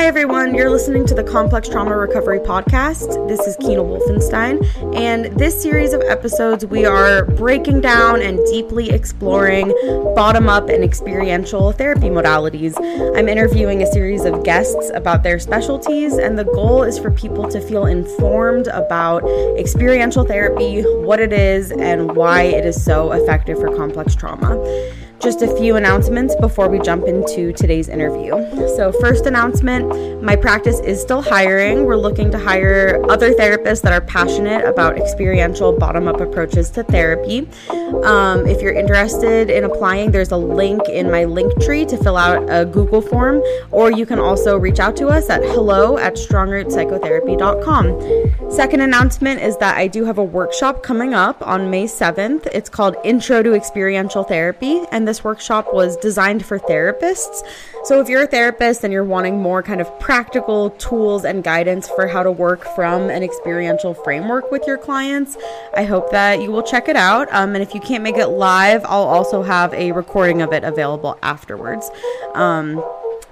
Hi, everyone. You're listening to the Complex Trauma Recovery Podcast. This is Keena Wolfenstein. And this series of episodes, we are breaking down and deeply exploring bottom up and experiential therapy modalities. I'm interviewing a series of guests about their specialties, and the goal is for people to feel informed about experiential therapy, what it is, and why it is so effective for complex trauma. Just a few announcements before we jump into today's interview. So, first announcement my practice is still hiring. We're looking to hire other therapists that are passionate about experiential bottom up approaches to therapy. Um, if you're interested in applying, there's a link in my link tree to fill out a Google form, or you can also reach out to us at hello at strongrootpsychotherapy.com. Second announcement is that I do have a workshop coming up on May 7th. It's called Intro to Experiential Therapy, and this workshop was designed for therapists. So, if you're a therapist and you're wanting more kind of practical tools and guidance for how to work from an experiential framework with your clients, I hope that you will check it out. Um, and if you can't make it live, I'll also have a recording of it available afterwards. Um,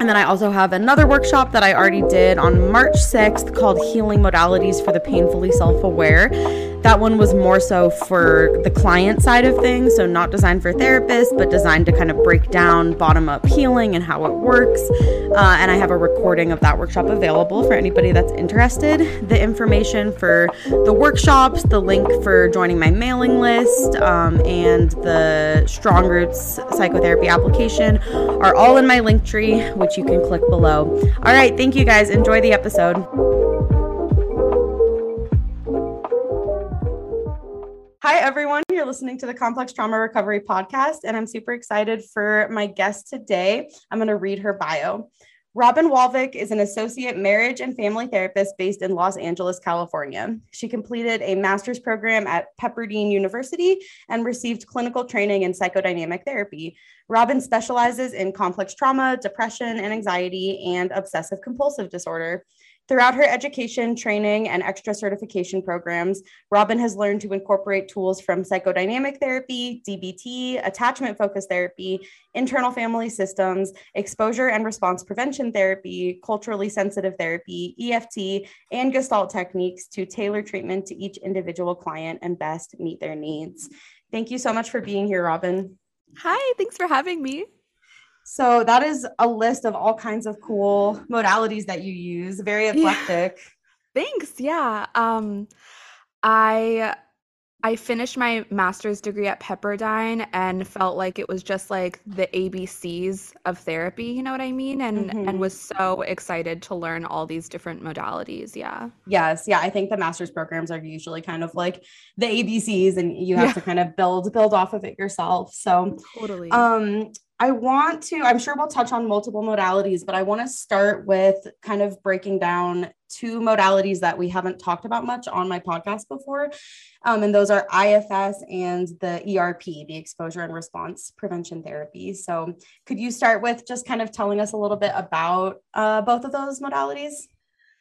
and then I also have another workshop that I already did on March 6th called Healing Modalities for the Painfully Self Aware. That one was more so for the client side of things, so not designed for therapists, but designed to kind of break down bottom up healing and how it works. Uh, and I have a recording of that workshop available for anybody that's interested. The information for the workshops, the link for joining my mailing list, um, and the Strong Roots psychotherapy application are all in my link tree, which you can click below. All right, thank you guys. Enjoy the episode. Hi, everyone. You're listening to the Complex Trauma Recovery Podcast, and I'm super excited for my guest today. I'm going to read her bio. Robin Wolvek is an associate marriage and family therapist based in Los Angeles, California. She completed a master's program at Pepperdine University and received clinical training in psychodynamic therapy. Robin specializes in complex trauma, depression and anxiety, and obsessive compulsive disorder. Throughout her education, training, and extra certification programs, Robin has learned to incorporate tools from psychodynamic therapy, DBT, attachment focused therapy, internal family systems, exposure and response prevention therapy, culturally sensitive therapy, EFT, and Gestalt techniques to tailor treatment to each individual client and best meet their needs. Thank you so much for being here, Robin. Hi, thanks for having me. So that is a list of all kinds of cool modalities that you use. Very eclectic. Yeah. Thanks. Yeah. Um I I finished my master's degree at Pepperdine and felt like it was just like the ABCs of therapy, you know what I mean? And mm-hmm. and was so excited to learn all these different modalities. Yeah. Yes. Yeah. I think the master's programs are usually kind of like the ABCs and you have yeah. to kind of build build off of it yourself. So totally. Um I want to, I'm sure we'll touch on multiple modalities, but I want to start with kind of breaking down two modalities that we haven't talked about much on my podcast before. Um, and those are IFS and the ERP, the exposure and response prevention therapy. So, could you start with just kind of telling us a little bit about uh, both of those modalities?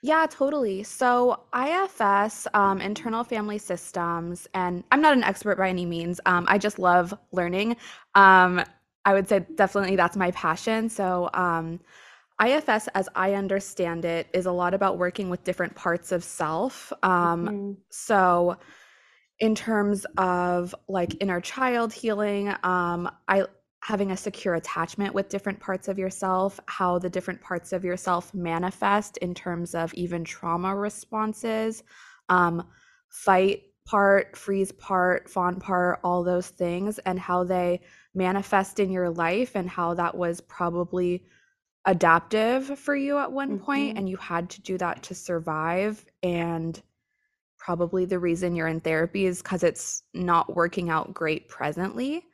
Yeah, totally. So, IFS, um, internal family systems, and I'm not an expert by any means. Um, I just love learning. Um, I would say definitely that's my passion. So, um, IFS, as I understand it, is a lot about working with different parts of self. Um, mm-hmm. So, in terms of like inner child healing, um, I having a secure attachment with different parts of yourself, how the different parts of yourself manifest in terms of even trauma responses, um, fight part, freeze part, fawn part, all those things, and how they manifest in your life and how that was probably adaptive for you at one mm-hmm. point and you had to do that to survive and probably the reason you're in therapy is because it's not working out great presently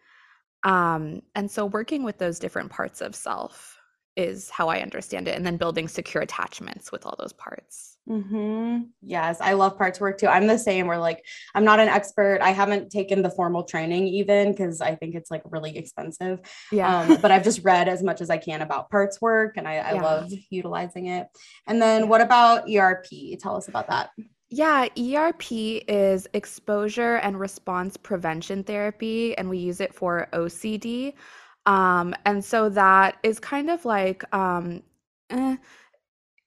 um, and so working with those different parts of self is how i understand it and then building secure attachments with all those parts Mm-hmm. Yes, I love parts work too. I'm the same. We're like I'm not an expert. I haven't taken the formal training even because I think it's like really expensive. Yeah. Um, but I've just read as much as I can about parts work, and I, I yeah. love utilizing it. And then what about ERP? Tell us about that. Yeah, ERP is exposure and response prevention therapy, and we use it for OCD. Um, and so that is kind of like um, eh,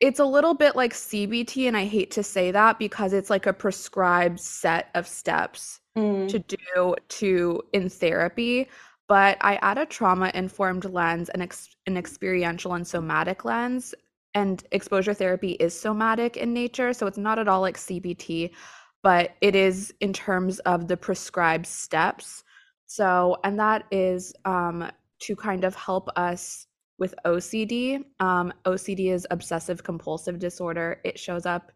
It's a little bit like CBT, and I hate to say that because it's like a prescribed set of steps Mm. to do to in therapy. But I add a trauma informed lens, and ex- an experiential and somatic lens. And exposure therapy is somatic in nature. So it's not at all like CBT, but it is in terms of the prescribed steps. So, and that is um, to kind of help us with OCD. Um, OCD is obsessive compulsive disorder. It shows up,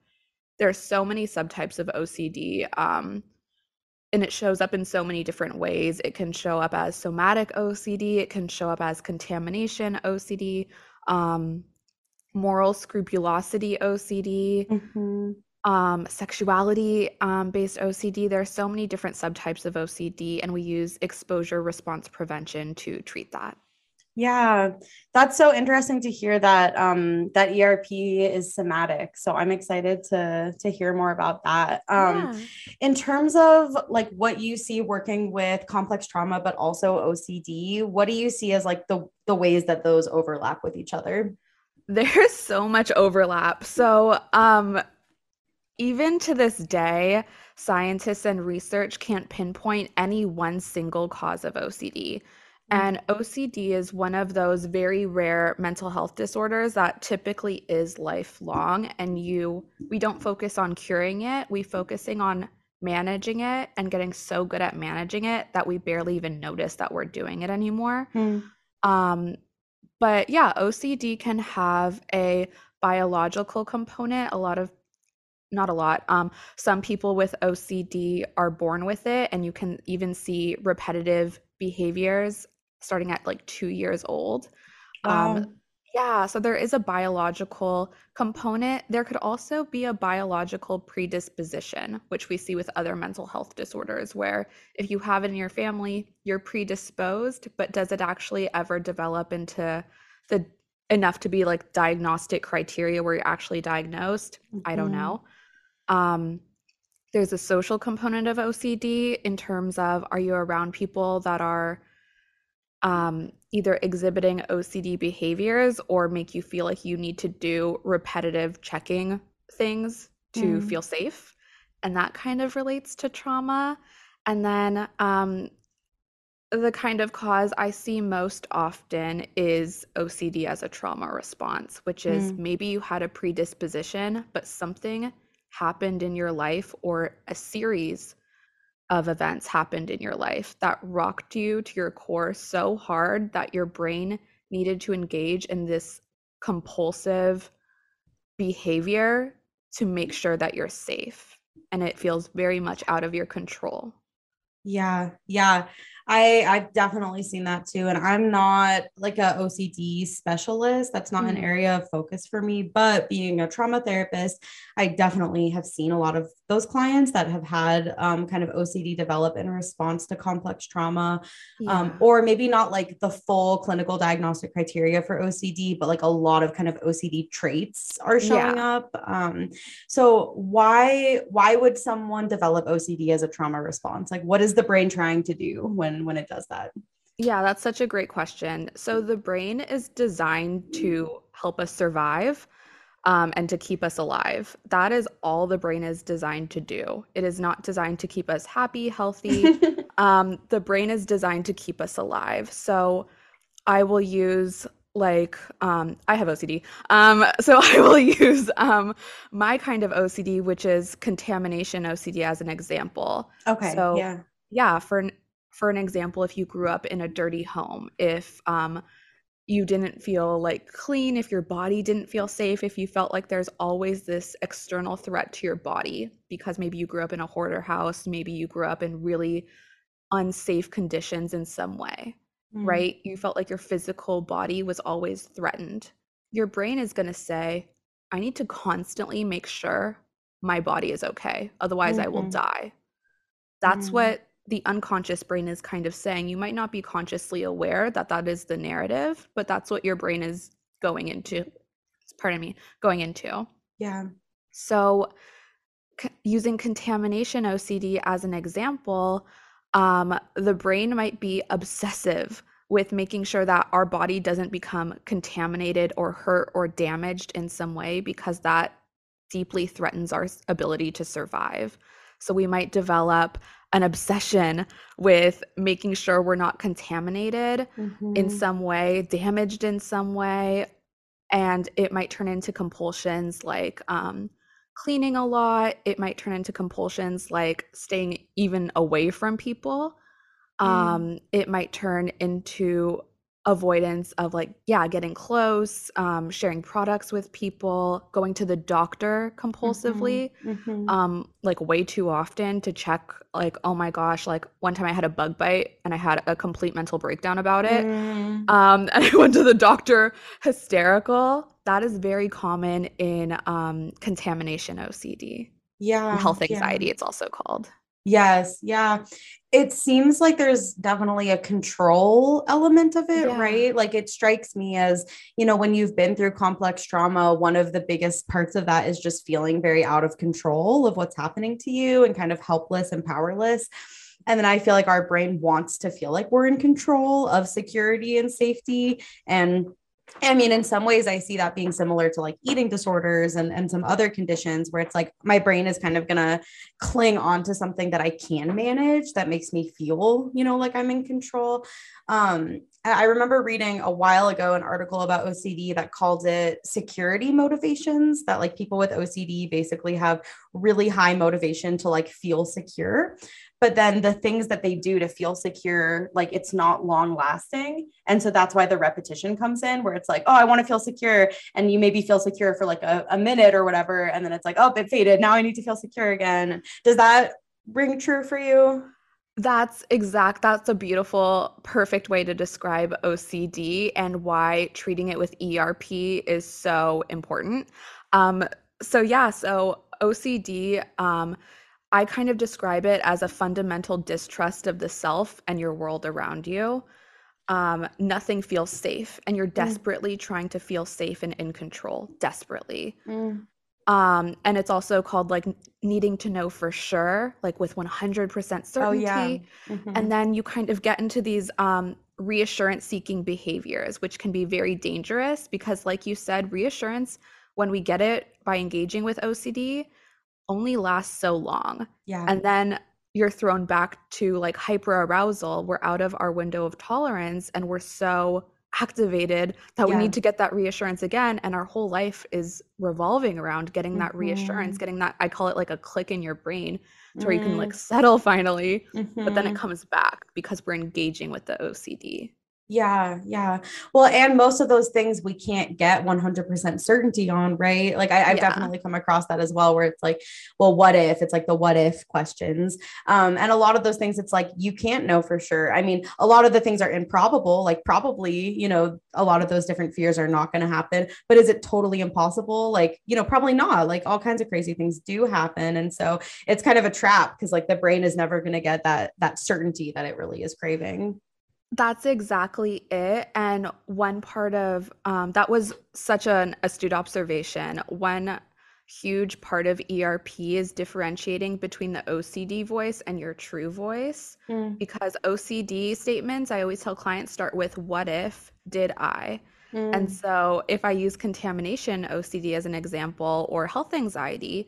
there are so many subtypes of OCD. Um, and it shows up in so many different ways. It can show up as somatic OCD, it can show up as contamination OCD, um, moral scrupulosity OCD, Mhm. um, sexuality um, based OCD. There are so many different subtypes of OCD, and we use exposure response prevention to treat that. Yeah, that's so interesting to hear that um, that ERP is somatic. So I'm excited to to hear more about that. Um, Yeah. In terms of like what you see working with complex trauma, but also OCD, what do you see as like the the ways that those overlap with each other? There's so much overlap. So, um, even to this day, scientists and research can't pinpoint any one single cause of OCD. And OCD is one of those very rare mental health disorders that typically is lifelong and you we don't focus on curing it, we focusing on managing it and getting so good at managing it that we barely even notice that we're doing it anymore. Hmm. Um, but yeah, OCD can have a biological component. A lot of, not a lot, um, some people with OCD are born with it, and you can even see repetitive behaviors starting at like two years old. Wow. Um, yeah, so there is a biological component. There could also be a biological predisposition, which we see with other mental health disorders, where if you have it in your family, you're predisposed, but does it actually ever develop into the enough to be like diagnostic criteria where you're actually diagnosed? I don't Mhm. know. Um, there's a social component of OCD in terms of are you around people that are um, either exhibiting OCD behaviors or make you feel like you need to do repetitive checking things to Mm. feel safe. And that kind of relates to trauma. And then um, the kind of cause I see most often is OCD as a trauma response, which is Mm. maybe you had a predisposition, but something happened in your life or a series of events happened in your life that rocked you to your core so hard that your brain needed to engage in this compulsive behavior to make sure that you're safe. And it feels very much out of your control. Yeah, yeah. I I've definitely seen that too. And I'm not like a OCD specialist. That's not an Mhm. area of focus for me. But being a trauma therapist, I definitely have seen a lot of those clients that have had um, kind of OCD develop in response to complex trauma. Um, or maybe not like the full clinical diagnostic criteria for OCD, but like a lot of kind of OCD traits are showing up. Um, so why why would someone develop OCD as a trauma response? Like, what is the brain trying to do when when it does that? Yeah, that's such a great question. So the brain is designed to help us survive um, and to keep us alive. That is all the brain is designed to do. It is not designed to keep us happy, healthy. um, the brain is designed to keep us alive. So I will use like um, I have OCD. Um, so I will use um, my kind of OCD, which is contamination OCD, as an example. okay. So yeah. yeah for for an example if you grew up in a dirty home if um you didn't feel like clean if your body didn't feel safe if you felt like there's always this external threat to your body because maybe you grew up in a hoarder house maybe you grew up in really unsafe conditions in some way Mm. right you felt like your physical body was always threatened your brain is going to say i need to constantly make sure my body is okay otherwise i will Mhm. die that's Mhm. what the unconscious brain is kind of saying. You might not be consciously aware that that is the narrative, but that's what your brain is going into. Pardon me, going into. Yeah. So, c- using contamination OCD as an example, um, the brain might be obsessive with making sure that our body doesn't become contaminated or hurt or damaged in some way because that deeply threatens our ability to survive. So we might develop an obsession with making sure we're not contaminated mm-hmm. in some way, damaged in some way. And it might turn into compulsions like um, cleaning a lot. It might turn into compulsions like staying even away from people. Mm. Um, it might turn into avoidance of like yeah getting close um, sharing products with people going to the doctor compulsively mm-hmm, mm-hmm. Um, like way too often to check like oh my gosh like one time i had a bug bite and i had a complete mental breakdown about it mm. um, and i went to the doctor hysterical that is very common in um, contamination ocd yeah health anxiety yeah. it's also called Yes, yeah. It seems like there's definitely a control element of it, yeah. right? Like it strikes me as, you know, when you've been through complex trauma, one of the biggest parts of that is just feeling very out of control of what's happening to you and kind of helpless and powerless. And then I feel like our brain wants to feel like we're in control of security and safety. And I mean, in some ways, I see that being similar to like eating disorders and, and some other conditions where it's like my brain is kind of going to cling on to something that I can manage that makes me feel, you know, like I'm in control. Um, I remember reading a while ago an article about OCD that called it security motivations, that like people with OCD basically have really high motivation to like feel secure but then the things that they do to feel secure like it's not long lasting and so that's why the repetition comes in where it's like oh i want to feel secure and you maybe feel secure for like a, a minute or whatever and then it's like oh it faded now i need to feel secure again does that ring true for you that's exact. That's a beautiful, perfect way to describe OCD and why treating it with ERP is so important. Um, so yeah, so OCD, um, I kind of describe it as a fundamental distrust of the self and your world around you. Um, nothing feels safe, and you're mm. desperately mm. trying to feel safe and in control, desperately. Mm. Um, and it's also called like needing to know for sure, like with 100% certainty. Oh, yeah. Mm-hmm. And then you kind of get into these um, reassurance seeking behaviors, which can be very dangerous because, like you said, reassurance, when we get it by engaging with OCD, only lasts so long. Yeah. And then you're thrown back to like hyper arousal. We're out of our window of tolerance and we're so activated that yeah. we need to get that reassurance again. And our whole life is revolving around getting that mm-hmm. reassurance, getting that, I call it like a click in your brain to mm. where you can like mm. settle finally, mm-hmm. but then it mm-hmm. comes back because we're engaging with the OCD. Yeah, yeah. Well, and most of those things we can't get 100% certainty on, right? Like I, have yeah. definitely come across that as well, where it's like, well, what if? It's like the what if questions. Um, and a lot of those things, it's like you can't know for sure. I mean, a lot of the things are improbable, like probably, you know, a lot of those different fears are not going to happen. But is it totally impossible? Like, you know, probably not. Like all kinds of crazy things do happen. And so it's kind of a trap because like the brain is never going to get that that certainty that it really is craving. That's exactly it. And one part of um, that was such an astute observation. One huge part of ERP is differentiating between the OCD voice and your true voice. Mm. Because OCD statements, I always tell clients start with, What if did I? Mm. And so if I use contamination OCD as an example or health anxiety,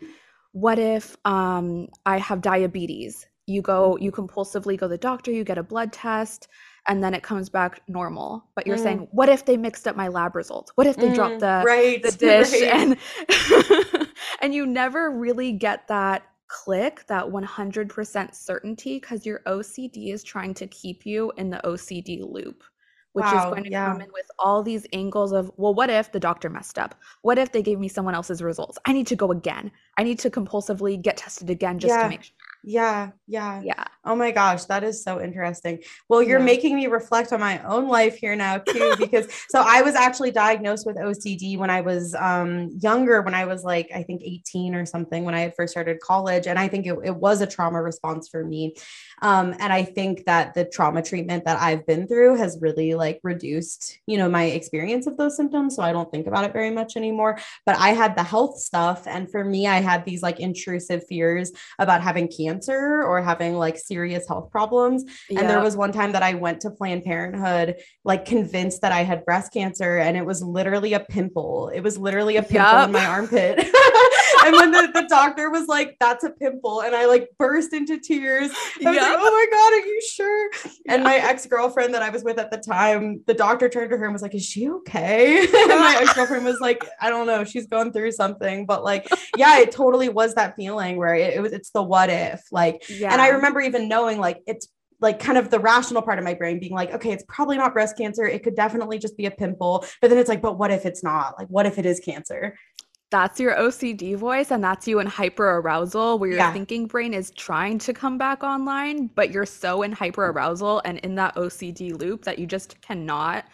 what if um, I have diabetes? You go, you compulsively go to the doctor, you get a blood test and then it comes back normal. But you're mm. saying, what if they mixed up my lab results? What if they mm, dropped the, right, the dish? Right. And and you never really get that click, that 100% certainty, because your OCD is trying to keep you in the OCD loop which wow, is going to yeah. come in with all these angles of, well, what if the doctor messed up? What if they gave me someone else's results? I need to go again. I need to compulsively get tested again just yeah. to make sure. Yeah, yeah. Yeah. Oh my gosh, that is so interesting. Well, you're yeah. making me reflect on my own life here now too because so I was actually diagnosed with OCD when I was um younger when I was like I think 18 or something when I had first started college and I think it, it was a trauma response for me. Um and I think that the trauma treatment that I've been through has really like reduced, you know, my experience of those symptoms so I don't think about it very much anymore, but I had the health stuff and for me I had these like intrusive fears about having cancer cancer or having like serious health problems. And there was one time that I went to Planned Parenthood, like convinced that I had breast cancer, and it was literally a pimple. It was literally a pimple yep. in my armpit. and when the, the doctor was like, that's a pimple, and I like burst into tears. I was yep. like, oh my God, are you sure? And my ex girlfriend that I was with at the time, the doctor turned to her and was like, is she okay? and my ex girlfriend was like, I don't know, she's going through something. But like, yeah, it totally was that feeling where it, it was, it's the what if. Like, yeah. and I remember even knowing like, it's like kind of the rational part of my brain being like, okay, it's probably not breast cancer. It could definitely just be a pimple. But then it's like, but what if it's not? Like, what if it is cancer? That's your OCD voice and that's you in hyper arousal where your yeah. thinking brain is trying to come back online, but you're so in hyper arousal and in that OCD loop that you just cannot.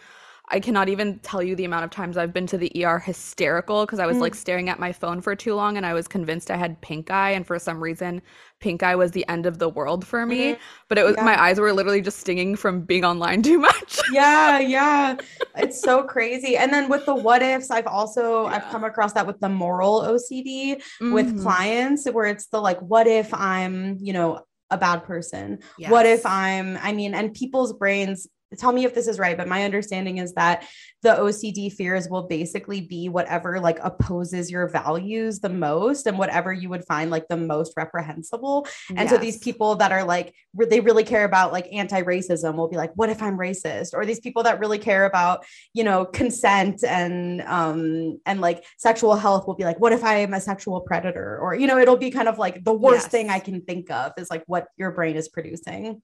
I cannot even tell you the amount of times I've been to the ER hysterical because I was mm. like staring at my phone for too long and I was convinced I had pink eye. And for some reason, pink eye was the end of the world for me. Mm-hmm. But it was yeah. my eyes were literally just stinging from being online too much. yeah, yeah. It's so crazy. And then with the what ifs, I've also yeah. I've come across that with the moral OCD mm-hmm. with clients where it's the like, what if I'm, you know, a bad person? Yes. What if I'm, I mean, and people's brains tell me if this is right, but my understanding is that the OCD fears will basically be whatever like opposes your values the most and whatever you would find like the most reprehensible. And yes. so these people that are like, they really care about like anti racism will be like, what if I'm racist? Or these people that really care about, you know, consent and, um, and like sexual health will be like, what if I am a sexual predator? Or, you know, it'll be kind of like the worst yes. thing I can think of is like what your brain is producing.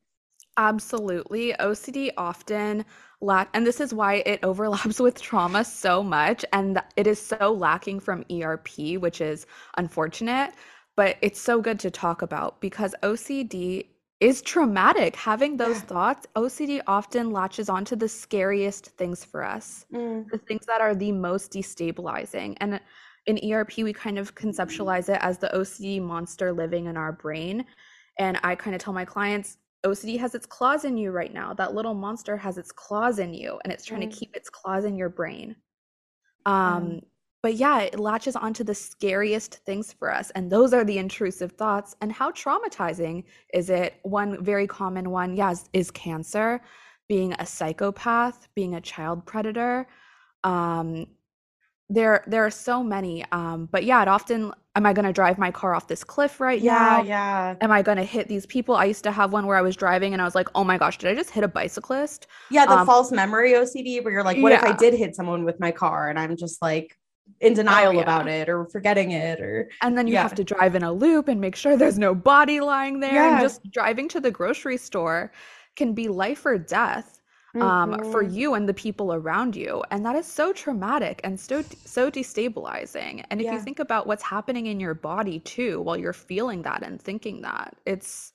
Absolutely. OCD often lack, and this is why it overlaps with trauma so much. And it is so lacking from ERP, which is unfortunate, but it's so good to talk about because OCD is traumatic. Having those thoughts, OCD often latches onto the scariest things for us, mm. the things that are the most destabilizing. And in ERP, we kind of conceptualize it as the OCD monster living in our brain. And I kind of tell my clients, OCD has its claws in you right now. That little monster has its claws in you and it's trying mm. to keep its claws in your brain. Um, mm. but yeah, it latches onto the scariest things for us. And those are the intrusive thoughts. And how traumatizing is it? One very common one, yeah, is, is cancer, being a psychopath, being a child predator. Um, there there are so many um but yeah it often am i going to drive my car off this cliff right yeah, now? yeah. Am i going to hit these people? I used to have one where i was driving and i was like oh my gosh did i just hit a bicyclist? Yeah the um, false memory ocd where you're like what yeah. if i did hit someone with my car? And i'm just like in oh, denial oh, yeah. about it or forgetting it or and then you yeah. have to drive in a loop and make sure there's no body lying there and just driving to the grocery store can be life or death um, mm-hmm. for you and the people around you. And that is so traumatic and so so destabilizing. And if yeah. you think about what's happening in your body too while you're feeling that and thinking that, it's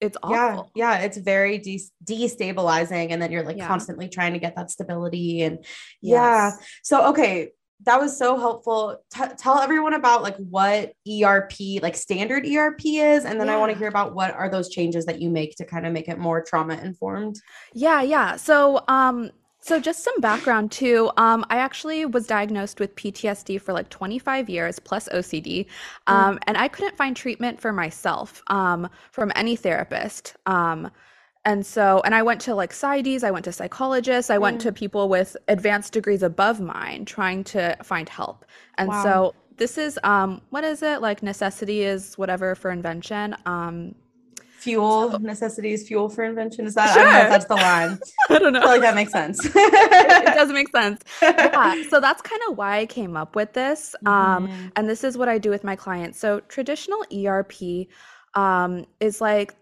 it's awful. Yeah, yeah, it's very de- destabilizing and then you're like yeah. constantly trying to get that stability and yes. yeah. So okay, that was so helpful. T- tell everyone about like what ERP, like standard ERP is, and then yeah. I want to hear about what are those changes that you make to kind of make it more trauma informed. Yeah, yeah. So, um, so just some background too. Um, I actually was diagnosed with PTSD for like 25 years plus OCD, mm. um, mm. and I couldn't find treatment for myself um, from any therapist. And so, and I went to like PsyDs, I went to psychologists, I mm. went to people with advanced degrees above mine trying to find help. And wow. so this is um what is it? Like necessity is whatever for invention. Um fuel so, necessity is fuel for invention. Is that sure. I don't know if that's the line. I don't know. I feel like that makes sense. it, it, does make sense. Yeah. So that's kind of why I came up with this. Um, mm. and this is what I do with my clients. So traditional ERP um is like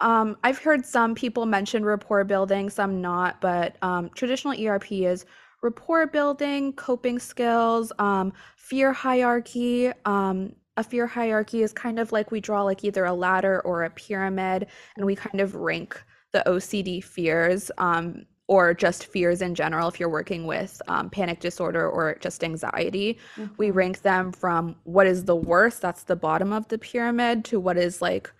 um, I've heard some people mention rapport building, some not, but um, traditional ERP is rapport building, coping skills, um, fear hierarchy. Um, a fear hierarchy is kind of like we draw like either a ladder or a pyramid, and we kind of rank the OCD fears um, or just fears in general. If you're working with um, panic disorder or just anxiety, mm-hmm. we rank them from what is the worst, that's the bottom of the pyramid, to what is like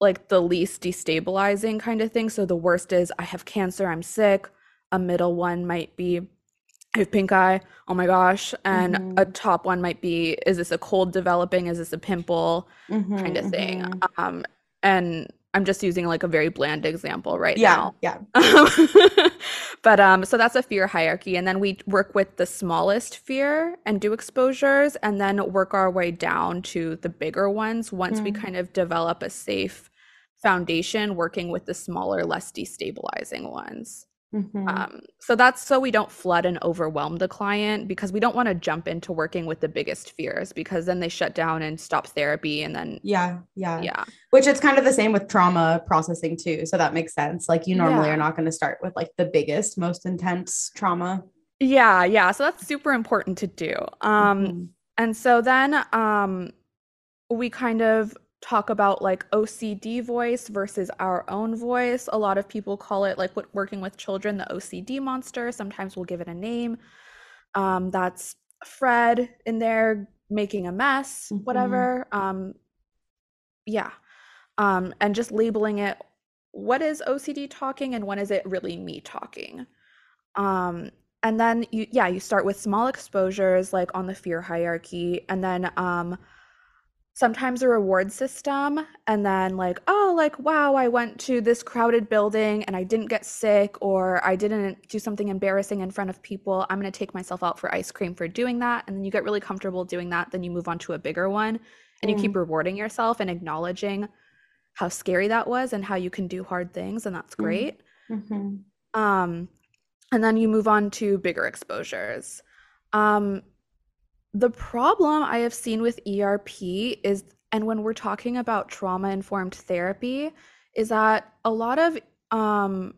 like the least destabilizing kind of thing. So the worst is I have cancer, I'm sick. A middle one might be I have pink eye. Oh my gosh. And Mhm. a top one might be, is this a cold developing? Is this a pimple? Mhm, Kind of thing. mhm. Um, and I'm just using like a very bland example right Yeah, now. yeah. but um, so that's a fear hierarchy. And then we work with the smallest fear and do exposures, and then work our way down to the bigger ones once we Mm. kind of develop a safe foundation working with the smaller, less destabilizing ones. Mhm. Um, so that's so we don't flood and overwhelm the client because we don't want to jump into working with the biggest fears because then they shut down and stop therapy and then yeah, yeah. yeah. Which it's kind of the same with trauma processing too. So that makes sense. Like you normally Yeah. are not going to start with like the biggest, most intense trauma. Yeah, yeah. So that's super important to do. Um, Mhm. and so then um we kind of talk about like OCD voice versus our own voice. A lot of people call it like what working with children, the OCD monster. Sometimes we'll give it a name. Um, that's Fred in there making a mess, Mhm. whatever. Um, yeah. Um, and just labeling it what is OCD talking and when is it really me talking? Um, and then you yeah, you start with small exposures like on the fear hierarchy and then um sometimes a reward system and then like oh like wow I went to this crowded building and I didn't get sick or I didn't do something embarrassing in front of people. I'm going to take myself out for ice cream for doing that and then you get really comfortable doing that then you move on to a bigger one and you keep rewarding yourself and acknowledging how scary that was and how you can do hard things and that's Mm. great. Mhm. Um, and then you move on to bigger exposures. Um, the problem I have seen with ERP is, and when we're talking about trauma informed therapy, is that a lot of um,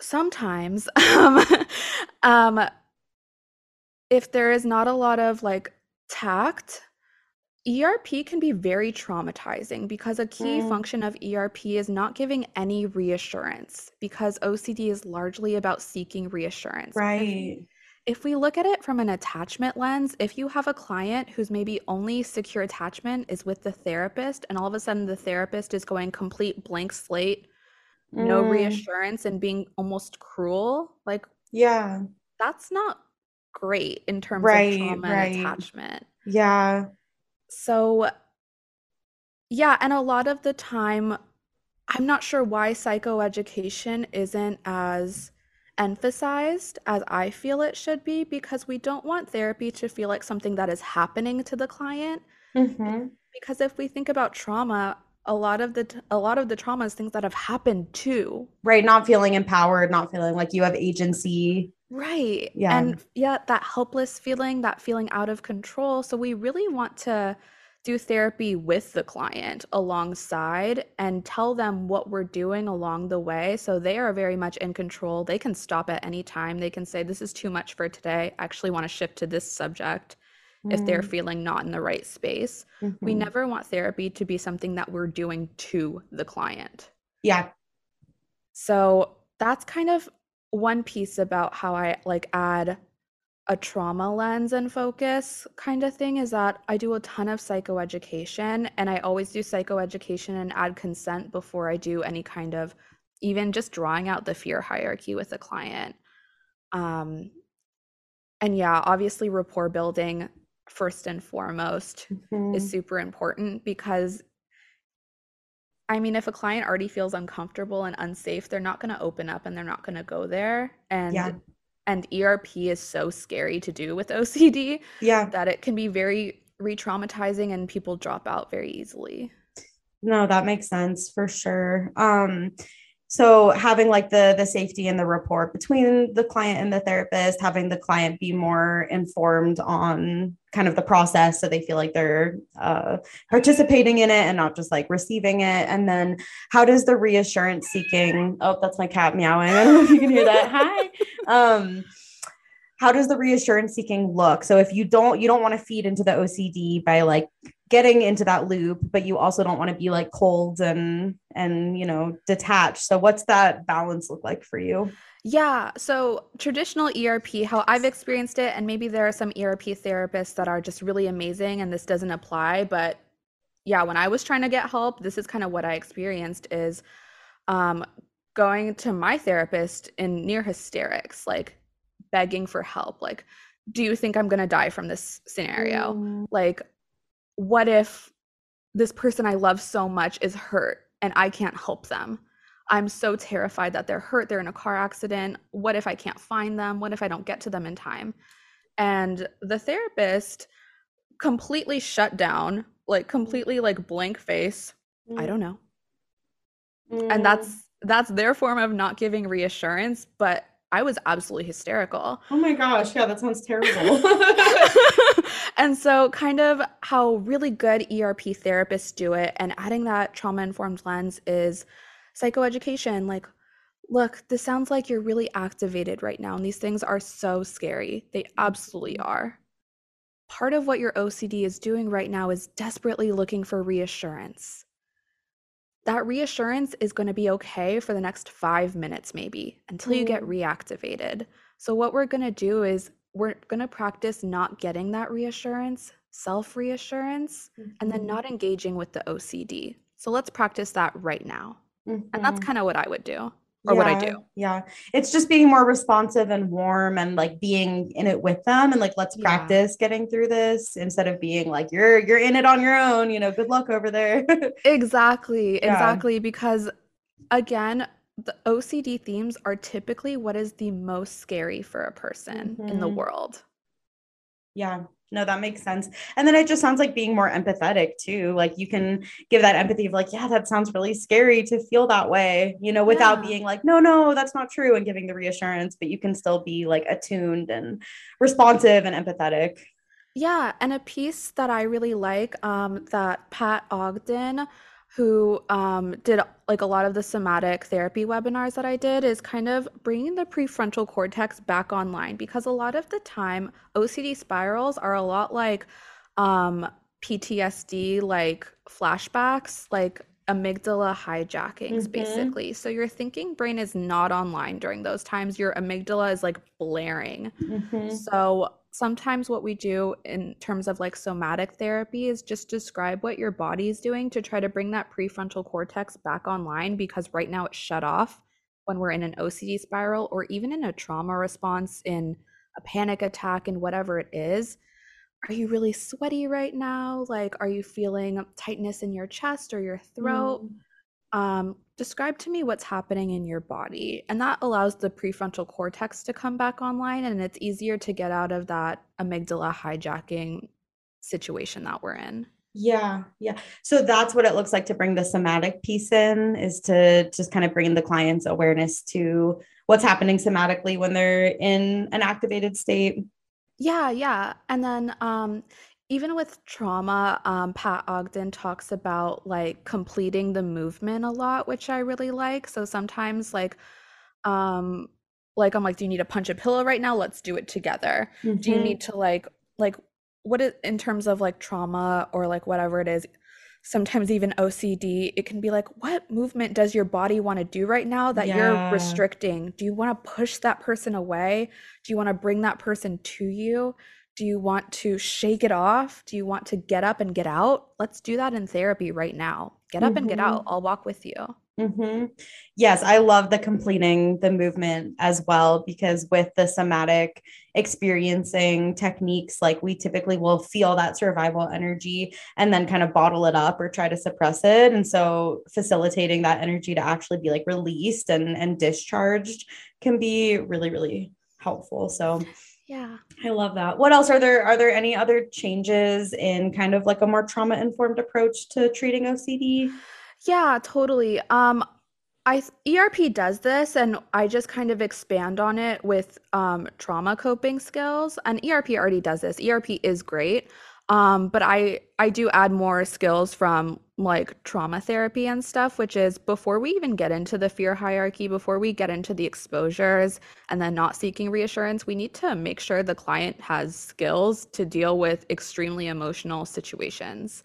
sometimes um, um, if there is not a lot of like tact ERP can be very traumatizing because a key Mm. function of ERP is not giving any reassurance because OCD is largely about seeking reassurance. Right. If we look at it from an attachment lens, if you have a client whose maybe only secure attachment is with the therapist, and all of a sudden the therapist is going complete blank slate, no Mm. reassurance, and being almost cruel, like Yeah. that's not great in terms Right, of trauma right. and attachment. Yeah. So, yeah, and a lot of the time, I'm not sure why psychoeducation isn't as emphasized as I feel it should be because we don't want therapy to feel like something that is happening to the client. Mhm. Because if we think about trauma, a lot of the a lot of the trauma is things that have happened too. Right. Not feeling empowered, not feeling like you have agency. Right. Yeah. And yeah, that helpless feeling, that feeling out of control. So we really want to do therapy with the client alongside and tell them what we're doing along the way. So they are very much in control. They can stop at any time. They can say, This is too much for today. I actually want to shift to this subject if they're Mm. feeling not in the right space. We Mhm. never want therapy to be something that we're doing to the client. Yeah. So that's kind of one piece about how I like add a trauma lens and focus kind of thing is that I do a ton of psychoeducation and I always do psychoeducation and add consent before I do any kind of even just drawing out the fear hierarchy with a client. Um, and yeah, obviously rapport building first and foremost Mhm. is super important because I mean, if a client already feels uncomfortable and unsafe, they're not going to open up and they're not going to go there. And Yeah. And ERP is so scary to do with OCD Yeah. that it can be very re-traumatizing and people drop out very easily. No, that makes sense for sure. Um, so having like the the safety and the rapport between the client and the therapist, having the client be more informed on kind of the process so they feel like they're uh, participating in it and not just like receiving it. And then how does the reassurance seeking, oh, that's my cat meowing. I don't know if you can hear that. Hi. Um, how does the reassurance seeking look? So if you don't, you don't want to feed into the OCD by like getting into that loop, but you also don't want to be like cold and and you know detached. So what's that balance look like for you? Yeah, so traditional ERP, how I've experienced it, and maybe there are some ERP therapists that are just really amazing and this doesn't apply, but yeah, when I was trying to get help, this is kind of what I experienced is um going to my therapist in near hysterics, like begging for help. Like, do you think I'm going to die from this scenario? Mm. Like, what if this person I love so much is hurt and I can't help them? I'm so terrified that they're hurt, they're in a car accident. What if I can't find them? What if I don't get to them in time? And the therapist completely shut down, like completely like blank face. I don't know. Mm. And that's that's their form of not giving reassurance, but I was absolutely hysterical. Oh my gosh, yeah, that sounds terrible. and so, kind of how really good ERP therapists do it, and adding that trauma informed lens is psychoeducation. Like, look, this sounds like you're really activated right now, and these things are so scary. They absolutely mm-hmm. are. Part of what your OCD is doing right now is desperately looking for reassurance. That reassurance is going to be okay for the next five minutes, maybe, until you get Mm. reactivated. So, what we're going to do is we're going to practice not getting that reassurance, self reassurance, and then Mhm. not engaging with the OCD. So, let's practice that right now. And that's Mhm. kind of what I would do or what I do. Yeah. It's just being more responsive and warm and like being in it with them and like let's Yeah. practice getting through this instead of being like you're you're in it on your own, you know, good luck over there. Exactly, Yeah. exactly. Because again, the OCD themes are typically what is the most scary for a person in the Mhm. world. Yeah. No, that makes sense. And then it just sounds like being more empathetic too. Like you can give that empathy of like, yeah, that sounds really scary to feel that way, you know, without Yeah. being like, no, no, that's not true and giving the reassurance, but you can still be like attuned and responsive and empathetic. Yeah, and a piece that I really like um, that Pat Ogden, who um, did like a lot of the somatic therapy webinars that I did, is kind of bringing the prefrontal cortex back online because a lot of the time OCD spirals are a lot like um, PTSD, like flashbacks, like amygdala hijackings, Mhm. basically. So your thinking brain is not online during those times. Your amygdala is like blaring. Mhm. So sometimes what we do in terms of like somatic therapy is just describe what your body is doing to try to bring that prefrontal cortex back online because right now it's shut off when we're in an OCD spiral or even in a trauma response in a panic attack and whatever it is. Are you really sweaty right now? Like, are you feeling tightness in your chest or your throat? Mm. um, describe to me what's happening in your body. And that allows the prefrontal cortex to come back online, and it's easier to get out of that amygdala hijacking situation that we're in. Yeah, yeah. So that's what it looks like to bring the somatic piece in is to just kind of bring the client's awareness to what's happening somatically when they're in an activated state. Yeah, yeah. And then um, even with trauma, um, Pat Ogden talks about like completing the movement a lot, which I really like. So sometimes like um like I'm like, do you need to punch a pillow right now? Let's do it together. Do you Mhm. need to like like what it in terms of like trauma or like whatever it is, sometimes even OCD, it can be like, what movement does your body want to do right now that you're restricting? Do you want to push that person away? Do you want to bring that person to you? Do you want to shake it off? Do you want to get up and get out? Let's do that in therapy right now. Get up and get out. Mhm. I'll walk with you. Hmm Yes, I love the completing the movement as well because with the somatic experiencing techniques, like we typically will feel that survival energy and then kind of bottle it up or try to suppress it. And so facilitating that energy to actually be like released and, and discharged can be really, really helpful. So Yeah. I love that. What else are there? Are there any other changes in kind of like a more trauma informed approach to treating OCD? Yeah, totally. Um, I ERP does this, and I just kind of expand on it with um, trauma coping skills. And ERP already does this. ERP is great, um, but I I do add more skills from like trauma therapy and stuff, which is before we even get into the fear hierarchy, before we get into the exposures, and then not seeking reassurance, we need to make sure the client has skills to deal with extremely emotional situations.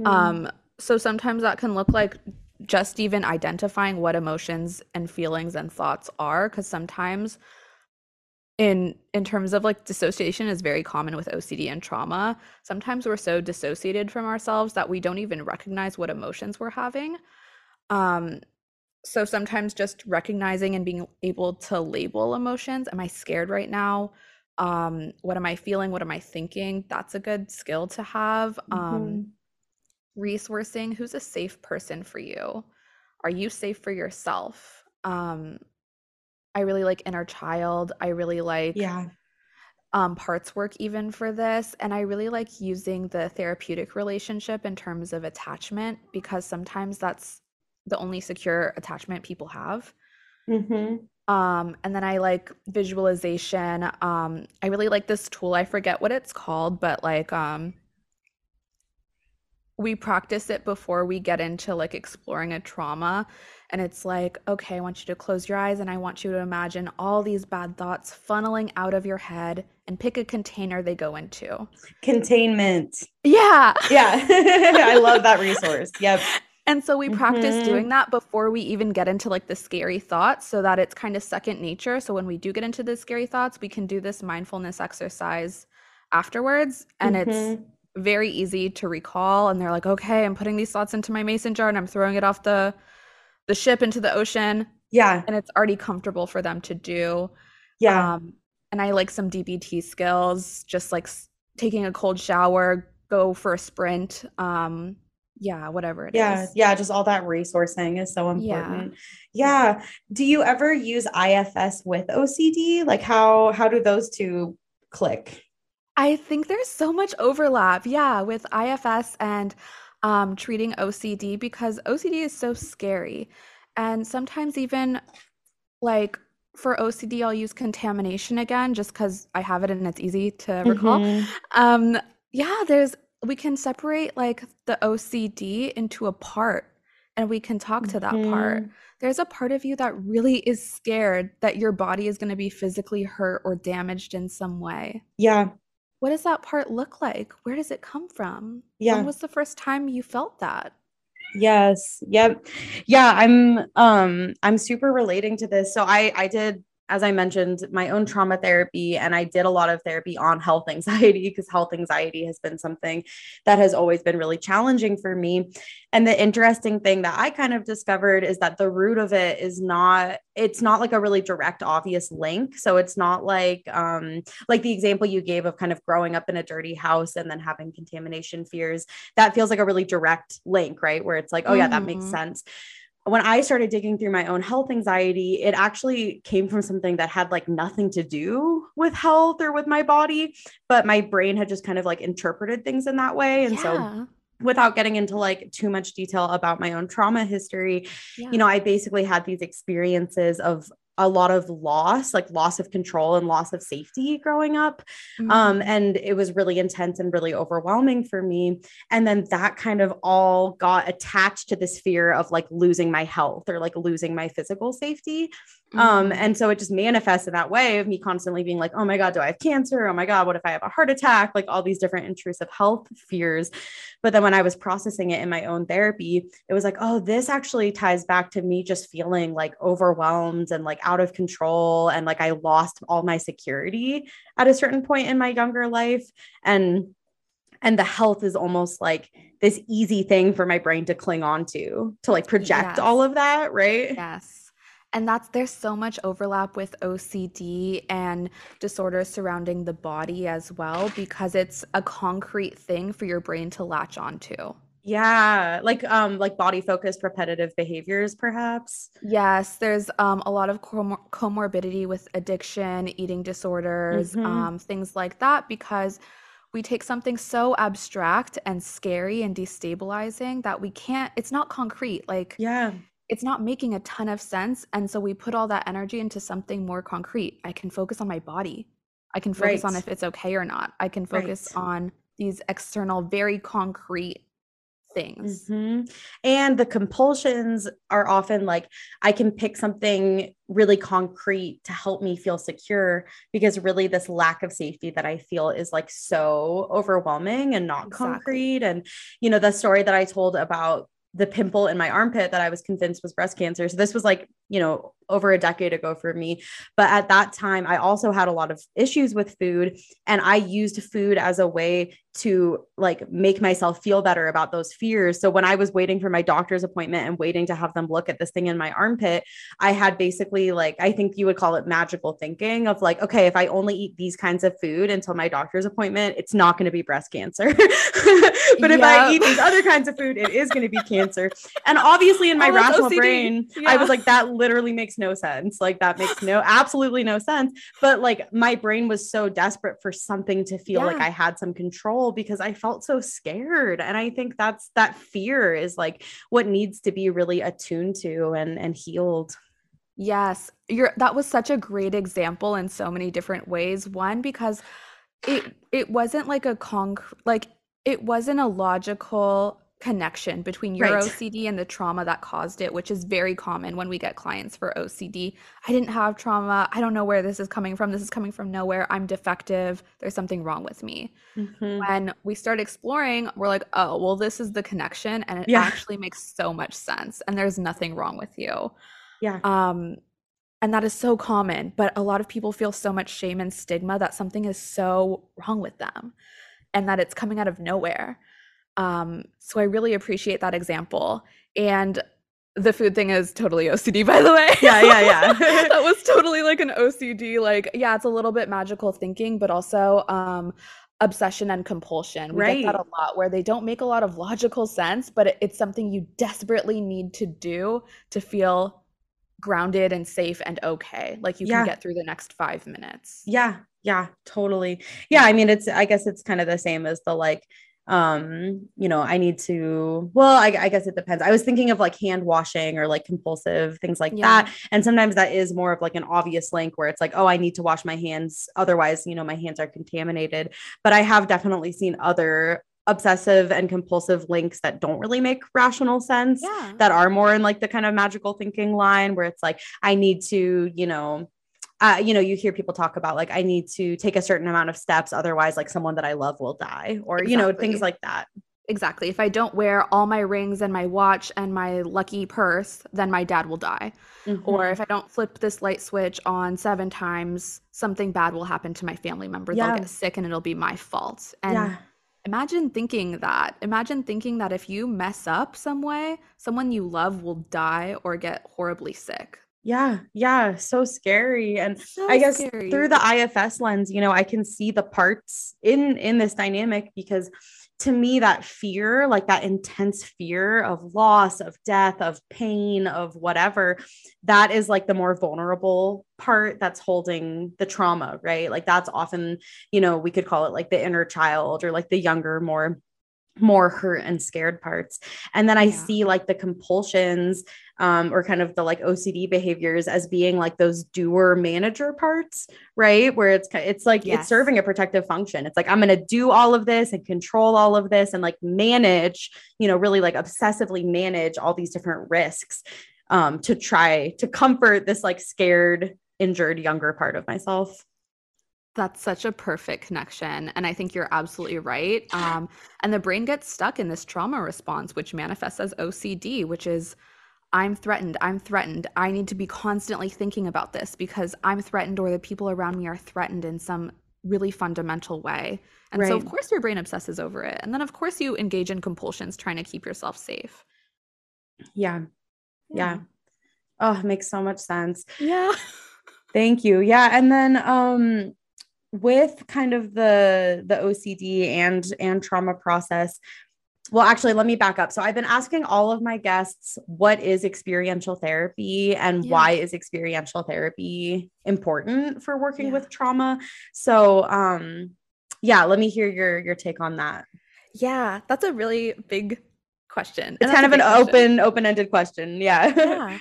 Mm. Um, so sometimes that can look like just even identifying what emotions and feelings and thoughts are, because sometimes in in terms of like dissociation is very common with OCD and trauma. Sometimes we're so dissociated from ourselves that we don't even recognize what emotions we're having. Um, so sometimes just recognizing and being able to label emotions. Am I scared right now? Um, what am I feeling? What am I thinking? That's a good skill to have. Um, Mhm. Um, resourcing who's a safe person for you? Are you safe for yourself? Um, I really like inner child. I really like Yeah. um, parts work even for this. And I really like using the therapeutic relationship in terms of attachment because sometimes that's the only secure attachment people have. hmm Um, and then I like visualization. Um, I really like this tool. I forget what it's called, but like um we practice it before we get into like exploring a trauma. And it's like, okay, I want you to close your eyes and I want you to imagine all these bad thoughts funneling out of your head and pick a container they go into. Containment. Yeah. Yeah. I love that resource. Yep. And so we practice Mhm. doing that before we even get into like the scary thoughts so that it's kind of second nature. So when we do get into the scary thoughts, we can do this mindfulness exercise afterwards. And it's Mhm. Very easy to recall. And they're like, okay, I'm putting these thoughts into my mason jar and I'm throwing it off the the ship into the ocean. Yeah. And it's already comfortable for them to do. Yeah. Um, and I like some DBT skills, just like s- taking a cold shower, go for a sprint. Um, yeah, whatever it is. yeah. Yeah. Just all that resourcing is so important Yeah. important. Yeah. Do you ever use IFS with OCD? Like how how do those two click? I think there's so much overlap, yeah, with IFS and um, treating OCD because OCD is so scary. And sometimes, even like for OCD, I'll use contamination again just because I have it and it's easy to recall. Mhm. Um, yeah, there's, we can separate like the OCD into a part and we can talk to that part. Mhm. There's a part of you that really is scared that your body is going to be physically hurt or damaged in some way. Yeah. What does that part look like? Where does it come from? Yeah. When was the first time you felt that? Yes. Yep. Yeah, I'm um I'm super relating to this. So I I did as I mentioned my own trauma therapy and I did a lot of therapy on health anxiety because health anxiety has been something that has always been really challenging for me. And the interesting thing that I kind of discovered is that the root of it is not it's not like a really direct obvious link. So it's not like um like the example you gave of kind of growing up in a dirty house and then having contamination fears that feels like a really direct link, right? Where it's like, oh, yeah, that makes Mhm. sense. When I started digging through my own health anxiety, it actually came from something that had like nothing to do with health or with my body, but my brain had just kind of like interpreted things in that way. And so, without getting into like too much detail about my own trauma history, yeah. you know, I basically had these experiences of a lot of loss, like loss of control and loss of safety growing up um Mhm. and it was really intense and really overwhelming for me and then that kind of all got attached to this fear of like losing my health or like losing my physical safety um Mhm. and so it just manifests in that way of me constantly being like oh my god do i have cancer oh my god what if i have a heart attack like all these different intrusive health fears but then when i was processing it in my own therapy it was like oh this actually ties back to me just feeling like overwhelmed and like out of control and like i lost all my security at a certain point in my younger life and and the health is almost like this easy thing for my brain to cling on to to like project Yes. all of that right Yes. And that's there's so much overlap with OCD and disorders surrounding the body as well because it's a concrete thing for your brain to latch onto. yeah like um like body focused repetitive behaviors perhaps Yes, there's um, a lot of comor- comorbidity with addiction, eating disorders, Mhm. um, things like that, because we take something so abstract and scary and destabilizing that we can't, it's not concrete. Like, yeah it's not making a ton of sense. And so we put all that energy into something more concrete. I can focus on my body. I can focus on if it's okay or not. I can focus Right. on these external, very concrete things. Mhm. And the compulsions are often like, I can pick something really concrete to help me feel secure because really this lack of safety that I feel is like so overwhelming and not Exactly. concrete. And, you know, the story that I told about the pimple in my armpit that I was convinced was breast cancer. So this was like you know, over a decade ago for me. But at that time, I also had a lot of issues with food. And I used food as a way to like make myself feel better about those fears. So when I was waiting for my doctor's appointment and waiting to have them look at this thing in my armpit, I had basically like, I think you would call it magical thinking of like, okay, if I only eat these kinds of food until my doctor's appointment, it's not going to be breast cancer. but if I eat these other kinds of food, it is going to be cancer. And obviously in my oh, rational OCD. brain, yeah. I was like, that literally makes no sense. Like that makes no, absolutely no sense. But like my brain was so desperate for something to feel yeah. like I had some control because I felt so scared. And I think that's that fear is like what needs to be really attuned to and and healed. Yes, you're that was such a great example in so many different ways. One because it it wasn't like a conc like it wasn't a logical connection between your right. OCD and the trauma that caused it, which is very common when we get clients for OCD. I didn't have trauma. I don't know where this is coming from. This is coming from nowhere. I'm defective. There's something wrong with me. Mm-hmm. When we start exploring, we're like, oh, well, this is the connection. And it yeah. actually makes so much sense. And there's nothing wrong with you. Yeah. Um, and that is so common. But a lot of people feel so much shame and stigma that something is so wrong with them and that it's coming out of nowhere. Um, so I really appreciate that example. And the food thing is totally OCD, by the way. Yeah, yeah, yeah. that was totally like an OCD. Like, yeah, it's a little bit magical thinking, but also um, obsession and compulsion. We right. get that a lot where they don't make a lot of logical sense, but it's something you desperately need to do to feel grounded and safe and okay. Like you yeah. can get through the next five minutes. Yeah, yeah, totally. Yeah, I mean, it's, I guess it's kind of the same as the like, um you know i need to well I, I, guess it depends i was thinking of like hand washing or like compulsive things like yeah. that and sometimes that is more of like an obvious link where it's like oh i need to wash my hands otherwise you know my hands are contaminated but i have definitely seen other obsessive and compulsive links that don't really make rational sense yeah. that are more in like the kind of magical thinking line where it's like i need to you know uh, you know, you hear people talk about like, I need to take a certain amount of steps, otherwise, like someone that I love will die, or, exactly. you know, things like that. Exactly. If I don't wear all my rings and my watch and my lucky purse, then my dad will die. Mm-hmm. Or if I don't flip this light switch on seven times, something bad will happen to my family member. Yeah. They'll get sick and it'll be my fault. And yeah. imagine thinking that. Imagine thinking that if you mess up some way, someone you love will die or get horribly sick. Yeah, yeah, so scary. And so I guess scary. through the IFS lens, you know, I can see the parts in in this dynamic because to me that fear, like that intense fear of loss, of death, of pain, of whatever, that is like the more vulnerable part that's holding the trauma, right? Like that's often, you know, we could call it like the inner child or like the younger more more hurt and scared parts and then i yeah. see like the compulsions um, or kind of the like ocd behaviors as being like those doer manager parts right where it's it's like yes. it's serving a protective function it's like i'm going to do all of this and control all of this and like manage you know really like obsessively manage all these different risks um, to try to comfort this like scared injured younger part of myself that's such a perfect connection. And I think you're absolutely right. Um, and the brain gets stuck in this trauma response, which manifests as OCD, which is I'm threatened. I'm threatened. I need to be constantly thinking about this because I'm threatened or the people around me are threatened in some really fundamental way. And right. so, of course, your brain obsesses over it. And then, of course, you engage in compulsions trying to keep yourself safe. Yeah. Yeah. yeah. Oh, makes so much sense. Yeah. Thank you. Yeah. And then, um, with kind of the the OCD and and trauma process well actually let me back up so i've been asking all of my guests what is experiential therapy and yeah. why is experiential therapy important for working yeah. with trauma so um yeah let me hear your your take on that yeah that's a really big question it's kind of an question. open open-ended question yeah yeah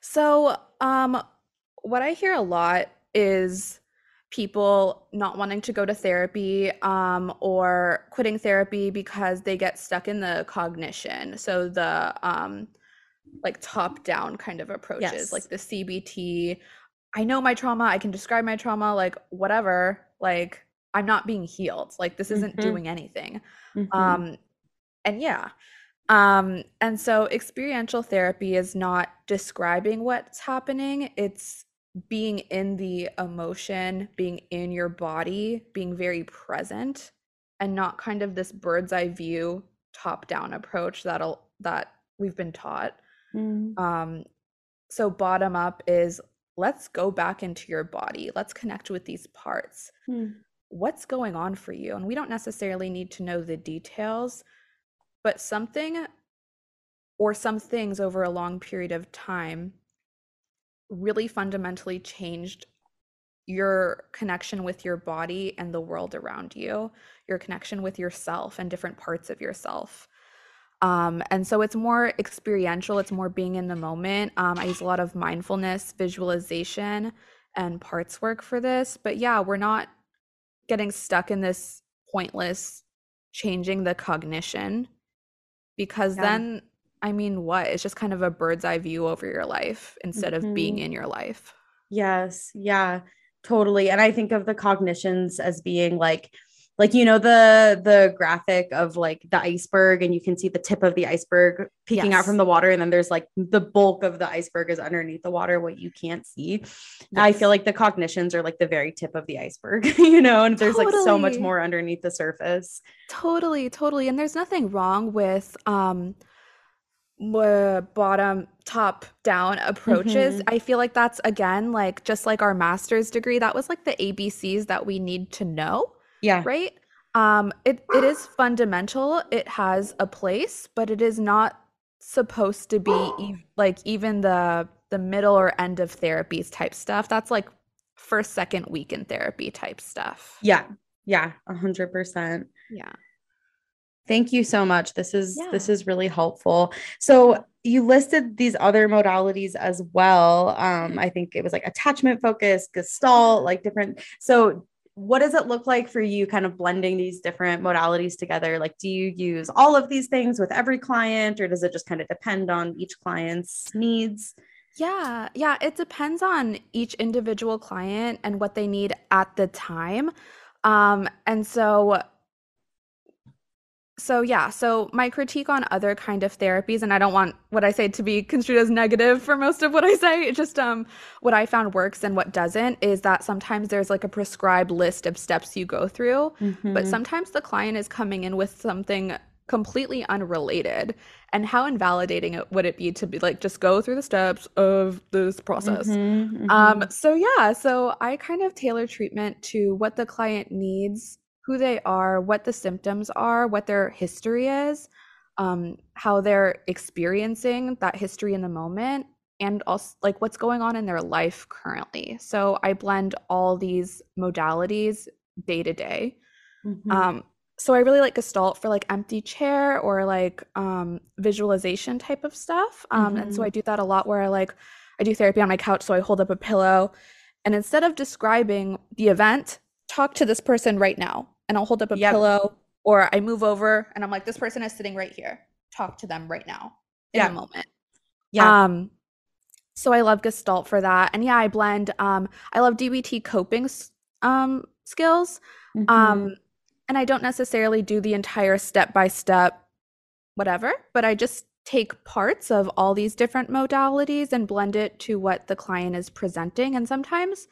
so um what i hear a lot is people not wanting to go to therapy um, or quitting therapy because they get stuck in the cognition. So the um, like top down kind of approaches, yes. like the CBT. I know my trauma, I can describe my trauma, like whatever, like I'm not being healed. Like this isn't mm-hmm. doing anything. Mm-hmm. Um, and yeah, Um, and so experiential therapy is not describing what's happening, it's being in the emotion, being in your body, being very present, and not kind of this bird's eye view, top down approach that'll that we've been taught. Mm. Um, so bottom up is let's go back into your body. Let's connect with these parts. Mm. What's going on for you? And we don't necessarily need to know the details, but something or some things over a long period of time really fundamentally changed your connection with your body and the world around you, your connection with yourself and different parts of yourself. Um, and so it's more experiential, it's more being in the moment. Um, I use a lot of mindfulness, visualization, and parts work for this. But yeah, we're not getting stuck in this pointless changing the cognition because Yeah. then, I mean, what? It's just kind of a bird's eye view over your life instead of being Mhm. in your life. Yes, yeah, totally. And I think of the cognitions as being like like you know the the graphic of like the iceberg and you can see the tip of the iceberg peeking out from the water and then there's like the bulk of the iceberg is underneath the water what you can't see. I feel like the cognitions are like the very tip of the iceberg, you know, and there's like so much more underneath the surface. Totally, totally. And there's nothing wrong with um bottom top down approaches. Mhm. I feel like that's again like just like our master's degree, that was like the ABCs that we need to know, Yeah. right? Um it it is fundamental. It has a place, but it is not supposed to be ev- like even the the middle or end of therapies type stuff. That's like first second week in therapy type stuff. Yeah. Yeah, a hundred percent. Yeah. Thank you so much. This is this is really helpful. So you listed these other modalities as well. Um, I think it was like attachment focus, gestalt, like different. So what does it look like for you kind of blending these different modalities together? Like, do you use all of these things with every client, or does it just kind of depend on each client's needs? Yeah, yeah, it depends on each individual client and what they need at the time. Um, and so so yeah, so my critique on other kind of therapies, and I don't want what I say to be construed as negative for most of what I say. Just um what I found works and what doesn't is that sometimes there's like a prescribed list of steps you go through, but Mhm. sometimes the client is coming in with something completely unrelated. And how invalidating it would it be to be like just go through the steps of this process? Mhm, Um, mhm. so yeah, so I kind of tailor treatment to what the client needs, who they are, what the symptoms are, what their history is, um, how they're experiencing that history in the moment, and also like what's going on in their life currently. So I blend all these modalities day to day. Mhm. Um, so I really like Gestalt for like empty chair or like um, visualization type of stuff. Um, and so Mhm. I do that a lot where I like I do therapy on my couch, so I hold up a pillow, and instead of describing the event, talk to this person right now, and I'll hold up a Yep. pillow, or I move over and I'm like, this person is sitting right here. Talk to them right now in Yeah. the moment. Yeah. Um, so I love Gestalt for that, and yeah, I blend. Um, I love DBT coping um skills. Mhm. Um, and I don't necessarily do the entire step by step whatever, but I just take parts of all these different modalities and blend it to what the client is presenting. And sometimes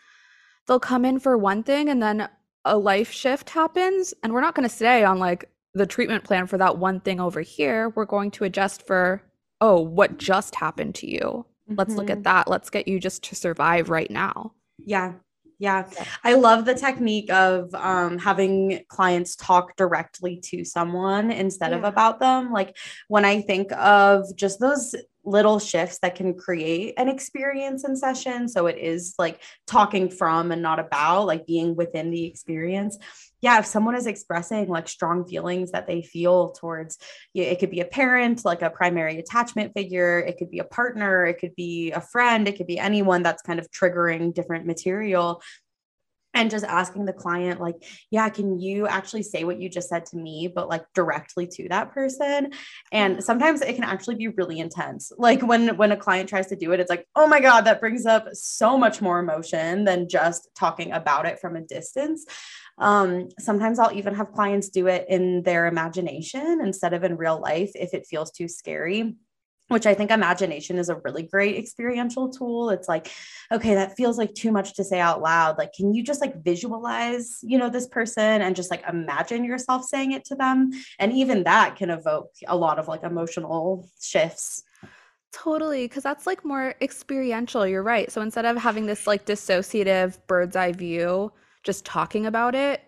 they'll come in for one thing and then a life shift happens, and we're not going to stay on like the treatment plan for that one thing over here. We're going to adjust for, oh, what just happened to you? Let's look at that. Let's get you just to survive right now. Yeah. Yeah. Yeah. I love the technique of um, having clients talk directly to someone instead of about them. Like when I think of just those little shifts that can create an experience in session. So it is like talking from and not about, like being within the experience. Yeah. If someone is expressing like strong feelings that they feel towards, it could be a parent, like a primary attachment figure, it could be a partner, it could be a friend, it could be anyone that's kind of triggering different material and just asking the client like yeah can you actually say what you just said to me but like directly to that person? And sometimes it can actually be really intense. Like when when a client tries to do it it's like oh my god that brings up so much more emotion than just talking about it from a distance. Um, sometimes I'll even have clients do it in their imagination instead of in real life if it feels too scary which I think imagination is a really great experiential tool. It's like, okay, that feels like too much to say out loud. Like, can you just like visualize, you know, this person and just like imagine yourself saying it to them? And even that can evoke a lot of like emotional shifts. Totally, because that's like more experiential. You're right. So instead of having this like dissociative bird's eye view, just talking about it,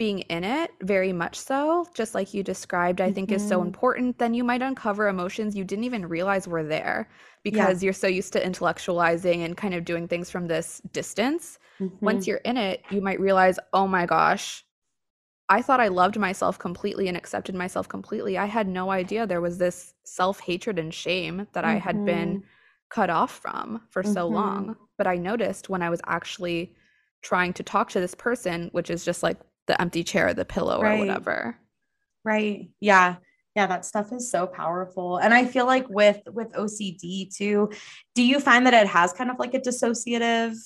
being in it very much so just like you described i think mm-hmm. is so mm-hmm. important then you might uncover emotions you didn't even realize were there because yeah. you're so used to intellectualizing and kind of doing things from this distance mm-hmm. once you're in it you might realize oh my gosh i thought i loved myself completely and accepted myself completely i had no idea there was this self-hatred and shame that mm-hmm. i had been mm-hmm. cut off from for so long mm-hmm. but i noticed when i was actually trying to talk to this person which is just like the empty chair, or the pillow, right. or whatever. Right. Yeah. Yeah, that stuff is so powerful. And I feel like with with OCD too, do you find that it has kind of like a dissociative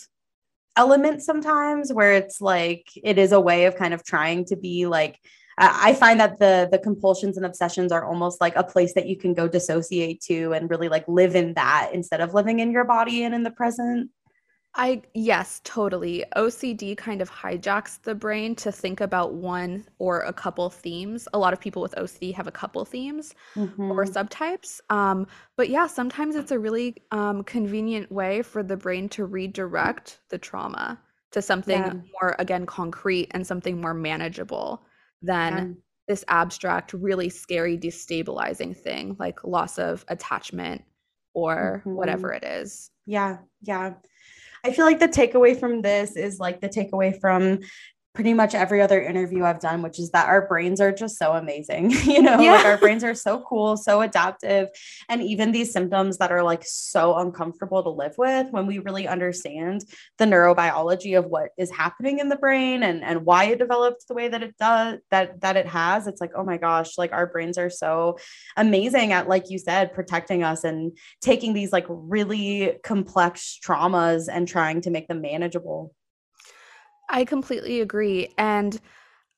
element sometimes where it's like it is a way of kind of trying to be like I find that the the compulsions and obsessions are almost like a place that you can go dissociate to and really like live in that instead of living in your body and in the present. I yes, totally. OCD kind of hijacks the brain to think about one or a couple themes. A lot of people with OCD have a couple themes mm-hmm. or subtypes. Um, but yeah, sometimes it's a really um, convenient way for the brain to redirect the trauma to something yeah. more again concrete and something more manageable than yeah. this abstract, really scary, destabilizing thing like loss of attachment or mm-hmm. whatever it is. Yeah, yeah. I feel like the takeaway from this is like the takeaway from pretty much every other interview I've done, which is that our brains are just so amazing. you know, yeah. like our brains are so cool, so adaptive. And even these symptoms that are like so uncomfortable to live with, when we really understand the neurobiology of what is happening in the brain and, and why it develops the way that it does, that that it has, it's like, oh my gosh, like our brains are so amazing at, like you said, protecting us and taking these like really complex traumas and trying to make them manageable. I completely agree. And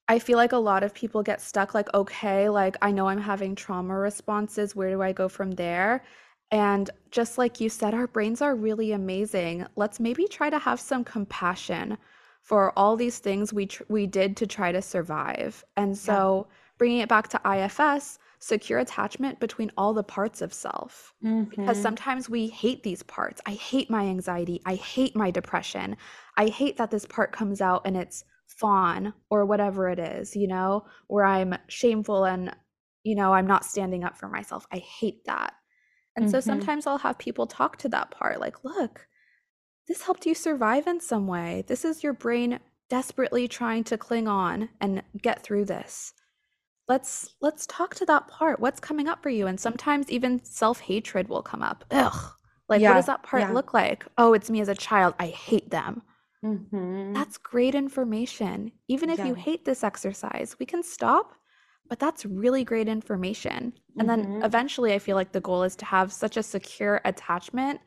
I feel like a lot of people get stuck like, okay, like I know I'm having trauma responses. Where do I go from there? And just like you said, our brains are really amazing. Let's maybe try to have some compassion for all these things we tr- we did to try to survive. And so, yeah. bringing it back to IFS, secure attachment between all the parts of self. Mm-hmm. Because sometimes we hate these parts. I hate my anxiety. I hate my depression. I hate that this part comes out and it's fawn or whatever it is, you know, where I'm shameful and, you know, I'm not standing up for myself. I hate that. And mm-hmm. so sometimes I'll have people talk to that part like, look, this helped you survive in some way. This is your brain desperately trying to cling on and get through this let's let's talk to that part. What's coming up for you? And sometimes even self-hatred will come up. Ugh. Like yeah, what does that part yeah. look like? Oh it's me as a child. I hate them. Mm-hmm. that's great information. Even if yeah. you hate this exercise we can stop but that's really great information. And mm-hmm. then eventually i feel like the goal is to have such a secure attachment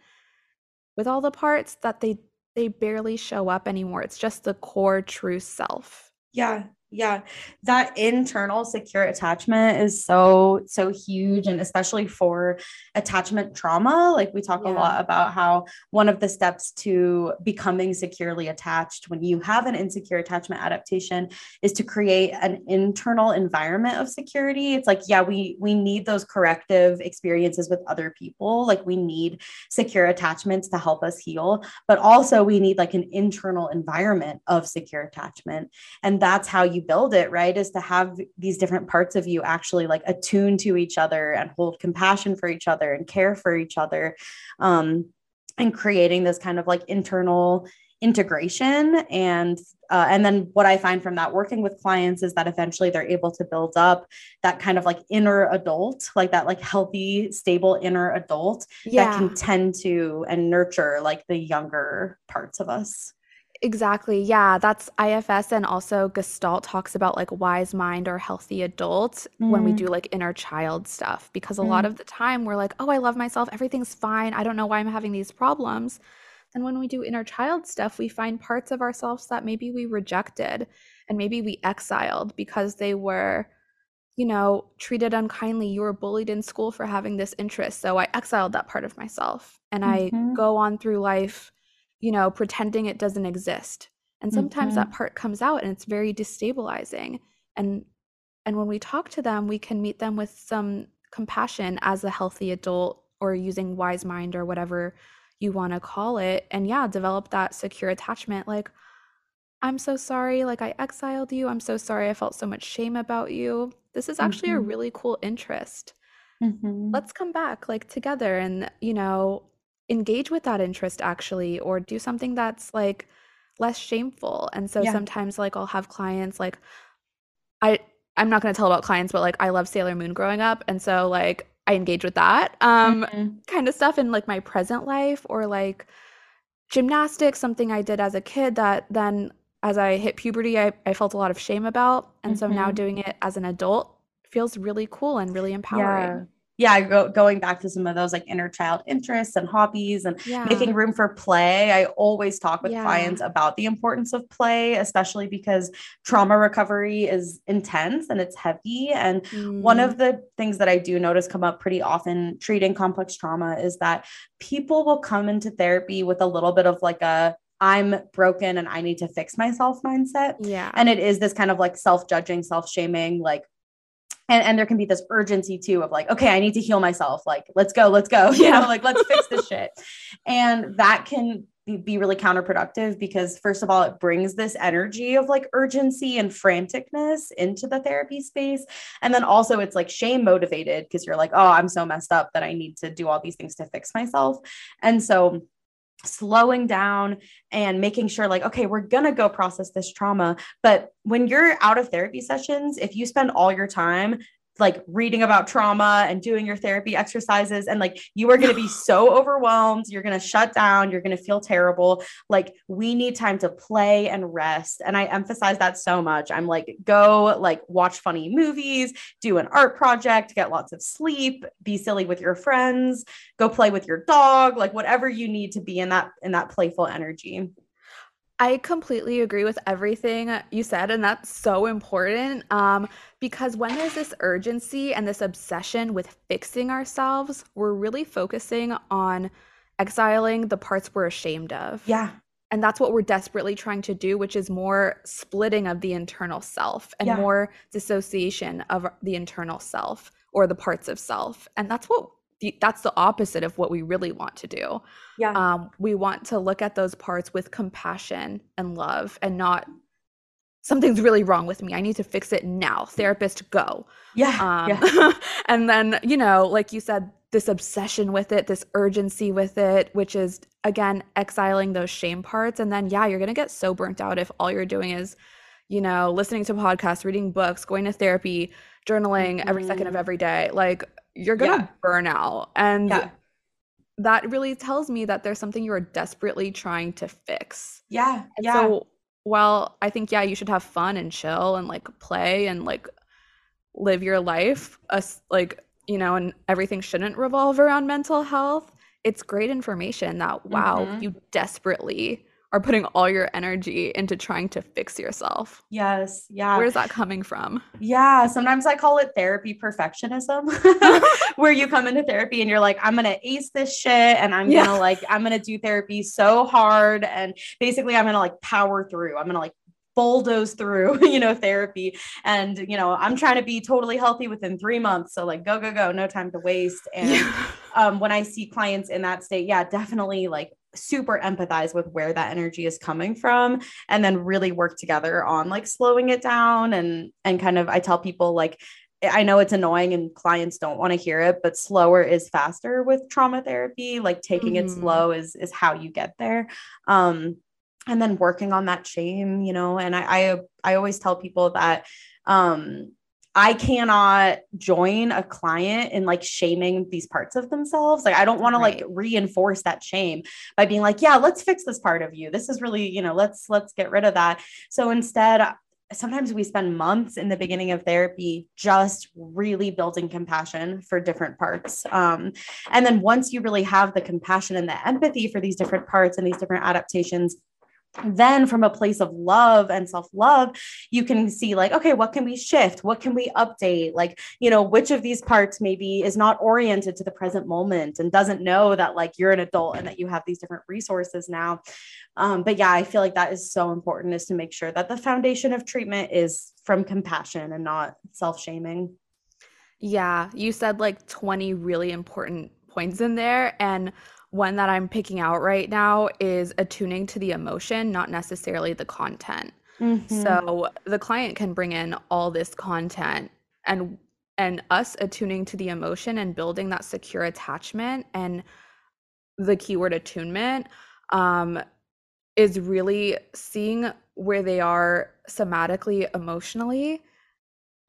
with all the parts that they they barely show up anymore. It's just the core true self. Yeah yeah, that internal secure attachment is so, so huge. And especially for attachment trauma, like we talk yeah. a lot about how one of the steps to becoming securely attached when you have an insecure attachment adaptation is to create an internal environment of security. It's like, yeah, we we need those corrective experiences with other people. Like we need secure attachments to help us heal, but also we need like an internal environment of secure attachment. And that's how you you build it, right, is to have these different parts of you actually like attune to each other and hold compassion for each other and care for each other. Um, and creating this kind of like internal integration and uh, and then what i find from that working with clients is that eventually they're able to build up that kind of like inner adult like that like healthy stable inner adult yeah. that can tend to and nurture like the younger parts of us Exactly. Yeah, that's IFS and also Gestalt talks about like wise mind or healthy adult mm. when we do mm. like inner child stuff because a mm. lot of the time we're like, "Oh, I love myself. Everything's fine. I don't know why I'm having these problems." And when we do inner child stuff, we find parts of ourselves that maybe we rejected and maybe we exiled because they were you know, treated unkindly. You were bullied in school for having this interest. So I exiled that part of myself and mm-hmm. I go on through life, you know, pretending it doesn't exist. And sometimes mm-hmm. that part comes out and it's very destabilizing. And and when we talk to them, we can meet them with some compassion as a healthy adult or using wise mind or whatever you want to call it. And yeah, develop that secure attachment like I'm so sorry like I exiled you. I'm so sorry I felt so much shame about you this is actually a mm-hmm. really cool interest. hmm Let's come back like together and, you know, engage with that interest actually, or do something that's like less shameful. And so Yeah. sometimes like I'll have clients like I I'm not going to tell about clients, but like I love Sailor Moon growing up. And so like I engage with that um hmm kind of stuff in like my present life or like gymnastics, something I did as a kid that then as I hit puberty, I, I felt a lot of shame about. And so now hmm doing it as an adult feels really cool and really empowering. Yeah. Yeah, go, going back to some of those like inner child interests and hobbies and Yeah. making room for play. I always talk with Yeah. clients about the importance of play, especially because trauma recovery is intense and it's heavy. And one Mm, of the things that I do notice come up pretty often treating complex trauma is that people will come into therapy with a little bit of like a I'm broken and I need to fix myself mindset. yeah. And it is this kind of like self judging, self shaming, like, and, and there can be this urgency too of like, okay, I need to heal myself. Like, let's go, let's go, you Yeah. know, like, let's fix this shit. And that can be- be really counterproductive because, first of all, it brings this energy of like urgency and franticness into the therapy space. And then also, it's like shame motivated because you're like, oh, I'm so messed up that I need to do all these things to fix myself. And so, slowing down and making sure like okay we're going to go process this trauma. But when you're out of therapy sessions if you spend all your time like reading about trauma and doing your therapy exercises. And like you are going to be so overwhelmed. You're going to shut down. You're going to feel terrible. Like we need time to play and rest. And i emphasize that so much. I'm like go like watch funny movies do an art project get lots of sleep be silly with your friends go play with your dog like whatever you need to be in that in that playful energy I completely agree with everything you said, and that's so important. Um, because when there's this urgency and this obsession with fixing ourselves, we're really focusing on exiling the parts we're ashamed of. yeah And that's what we're desperately trying to do, which is more splitting of the internal self and Yeah. more dissociation of the internal self or the parts of self. And that's what the, that's the opposite of what we really want to do. yeah Um, we want to look at those parts with compassion and love and not something's really wrong with me. I need to fix it now. Therapist, go. yeah Um, yeah and then, you know, like you said, this obsession with it, this urgency with it, which is again exiling those shame parts. And then, yeah, you're going to get so burnt out if all you're doing is, you know, listening to podcasts, reading books, going to therapy, journaling every second of Mhm. every day. Like, you're to Yeah. burn out. And yeah that really tells me that there's something you are desperately trying to fix. yeah And yeah so, well, I think, yeah, you should have fun and chill and like play and like live your life, us like, you know, and everything shouldn't revolve around mental health. It's great information that, wow, Mhm. you desperately are putting all your energy into trying to fix yourself. yes yeah Where's that coming from? Yeah, sometimes I call it therapy perfectionism, where you come into therapy and you're like, I'm gonna ace this shit, and I'm Yeah. gonna like, I'm gonna do therapy so hard, and basically, I'm gonna like power through. I'm gonna like bulldoze through, you know, therapy, and you know, I'm trying to be totally healthy within three months. So like, go, go, go, no time to waste. And Yeah. um, when I see clients in that state, yeah, definitely like super empathize with where that energy is coming from and then really work together on like slowing it down and and kind of I tell people like I know it's annoying and clients don't want to hear it, but slower is faster with trauma therapy. Like taking it Mhm. slow is is how you get there. Um, and then working on that shame, you know. And I I, I always tell people that um, I cannot join a client in like shaming these parts of themselves. Like I don't want to like reinforce that shame by being like, yeah, let's fix this part of you. This is really, you know, let's let's get rid of that. So instead sometimes we spend months in the beginning of therapy just really building compassion for different parts. Um, and then once you really have the compassion and the empathy for these different parts and these different adaptations, then from a place of love and self-love you can see like okay what can we shift? What can we update? Like you know which of these parts maybe is not oriented to the present moment and doesn't know that like you're an adult and that you have these different resources now. Um, but yeah i feel like that is so important is to make sure that the foundation of treatment is from compassion and not self-shaming. Yeah you said like 20 really important points in there. And one that I'm picking out right now is attuning to the emotion, not necessarily the content. Mm-hmm. So the client can bring in all this content and and us attuning to the emotion and building that secure attachment and the keyword attunement um, is really seeing where they are somatically emotionally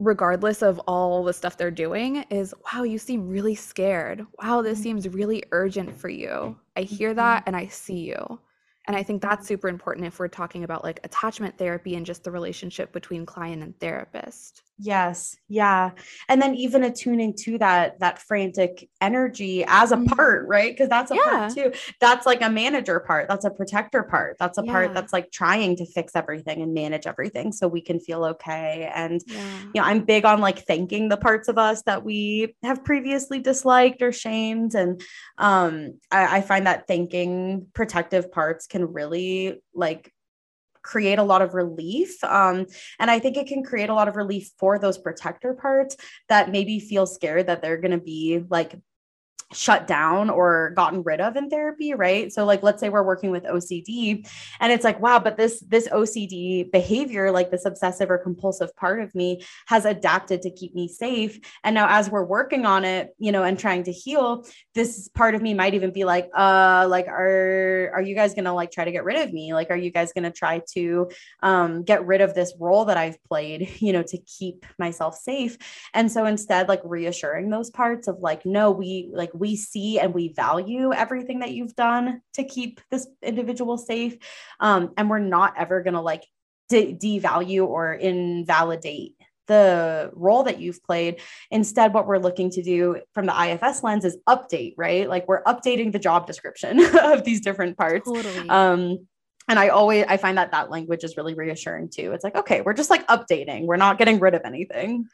regardless of all the stuff they're doing is wow you seem really scared wow this mm-hmm. seems really urgent for you i hear that mm-hmm. and i see you and I think that's super important if we're talking about like attachment therapy and just the relationship between client and therapist. Yes. Yeah. And then even attuning to that that frantic energy as a mm-hmm. part, right? Because that's a yeah. part too. That's like a manager part. That's a protector part. That's a yeah. part that's like trying to fix everything and manage everything so we can feel okay. And yeah. you know, I'm big on like thanking the parts of us that we have previously disliked or shamed. And um I, I find that thanking protective parts can really like create a lot of relief. Um, and I think it can create a lot of relief for those protector parts that maybe feel scared that they're going to be like shut down or gotten rid of in therapy right? So like let's say we're working with ocd and it's like wow but this this ocd behavior like this obsessive or compulsive part of me has adapted to keep me safe. And now as we're working on it you know and trying to heal this part of me might even be like uh like are are you guys gonna like try to get rid of me? Like are you guys gonna try to um get rid of this role that i've played you know to keep myself safe? And so instead like reassuring those parts of like no we like we see and we value everything that you've done to keep this individual safe. Um, and we're not ever going to like de- devalue or invalidate the role that you've played. Instead, what we're looking to do from the IFS lens is update, right? Like we're updating the job description of these different parts. Totally. Um, and I always I find that that language is really reassuring too. It's like, okay, we're just like updating. We're not getting rid of anything.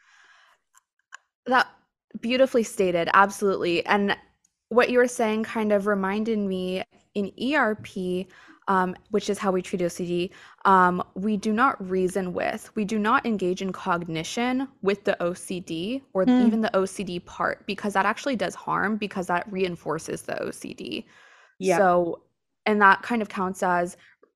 That beautifully stated absolutely and what you were saying kind of reminded me in erp um, which is how we treat ocd um, we do not reason with we do not engage in cognition with the ocd or mm. even the ocd part because that actually does harm because that reinforces the ocd yeah. so and that kind of counts as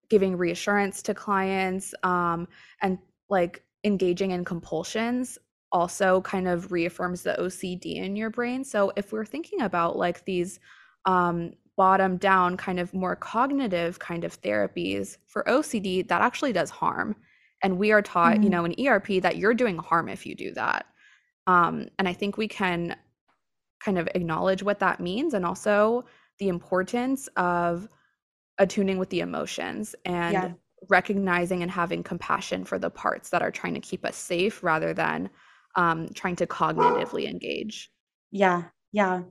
giving reassurance to clients um, and like engaging in compulsions also kind of reaffirms the OCD in your brain. So if we're thinking about like these um, bottom down kind of more cognitive kind of therapies for OCD, that actually does harm. And we are taught, mm-hmm. you know, in ERP that you're doing harm if you do that. Um, and I think we can kind of acknowledge what that means and also the importance of attuning with the emotions and yeah. recognizing and having compassion for the parts that are trying to keep us safe rather than um, trying to cognitively engage. Yeah, yeah.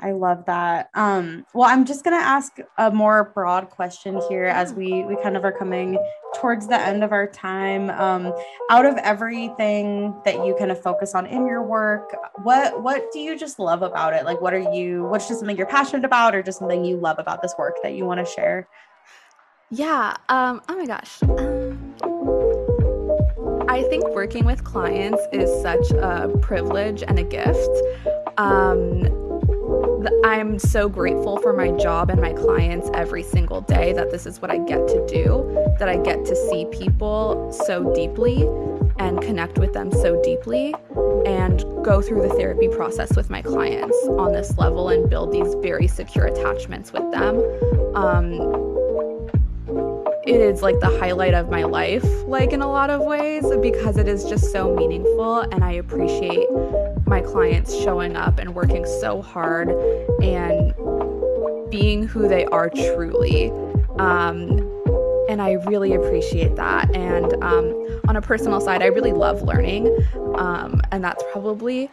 I love that. Um, well, I'm just gonna ask a more broad question here as we we kind of are coming towards the end of our time. Um, out of everything that you kind of focus on in your work, what what do you just love about it? Like, what are you? What's just something you're passionate about, or just something you love about this work that you want to share? Yeah. Um, oh my gosh. Um, I think working with clients is such a privilege and a gift. Um, I'm so grateful for my job and my clients every single day that this is what I get to do, that I get to see people so deeply and connect with them so deeply and go through the therapy process with my clients on this level and build these very secure attachments with them. Um, it is like the highlight of my life, like in a lot of ways, because it is just so meaningful. And I appreciate my clients showing up and working so hard and being who they are truly. Um, and I really appreciate that. And um, on a personal side, I really love learning, um, and that's probably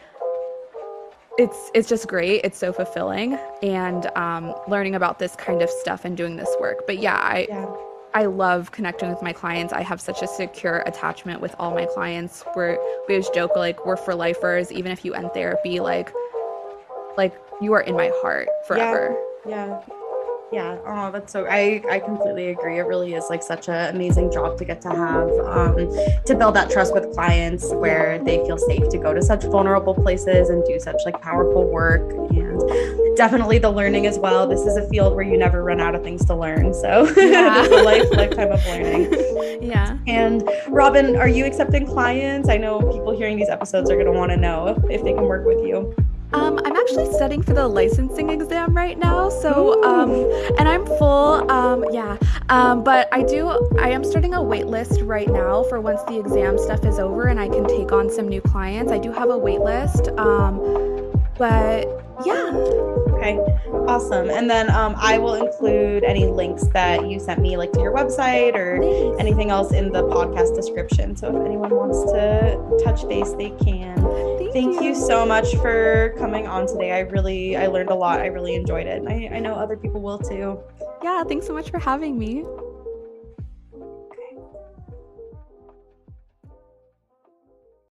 it's it's just great. It's so fulfilling, and um, learning about this kind of stuff and doing this work. But yeah, I. Yeah. I love connecting with my clients. I have such a secure attachment with all my clients. We're we always joke like we're for lifers. Even if you end therapy, like like you are in my heart forever. Yeah. yeah. Yeah. Oh, that's so. I I completely agree. It really is like such an amazing job to get to have um, to build that trust with clients where they feel safe to go to such vulnerable places and do such like powerful work and definitely the learning as well. This is a field where you never run out of things to learn. So yeah. it's a life lifetime of learning. Yeah. And Robin, are you accepting clients? I know people hearing these episodes are going to want to know if, if they can work with you. Um, I'm actually studying for the licensing exam right now. So, um, and I'm full. Um, yeah. Um, but I do, I am starting a wait list right now for once the exam stuff is over and I can take on some new clients. I do have a wait list. But yeah. Okay. Awesome. And then um, I will include any links that you sent me, like to your website or Thanks. anything else in the podcast description. So if anyone wants to touch base, they can. Thank, Thank you. you. so much for coming on today. I really, I learned a lot. I really enjoyed it. I, I know other people will too. Yeah. Thanks so much for having me.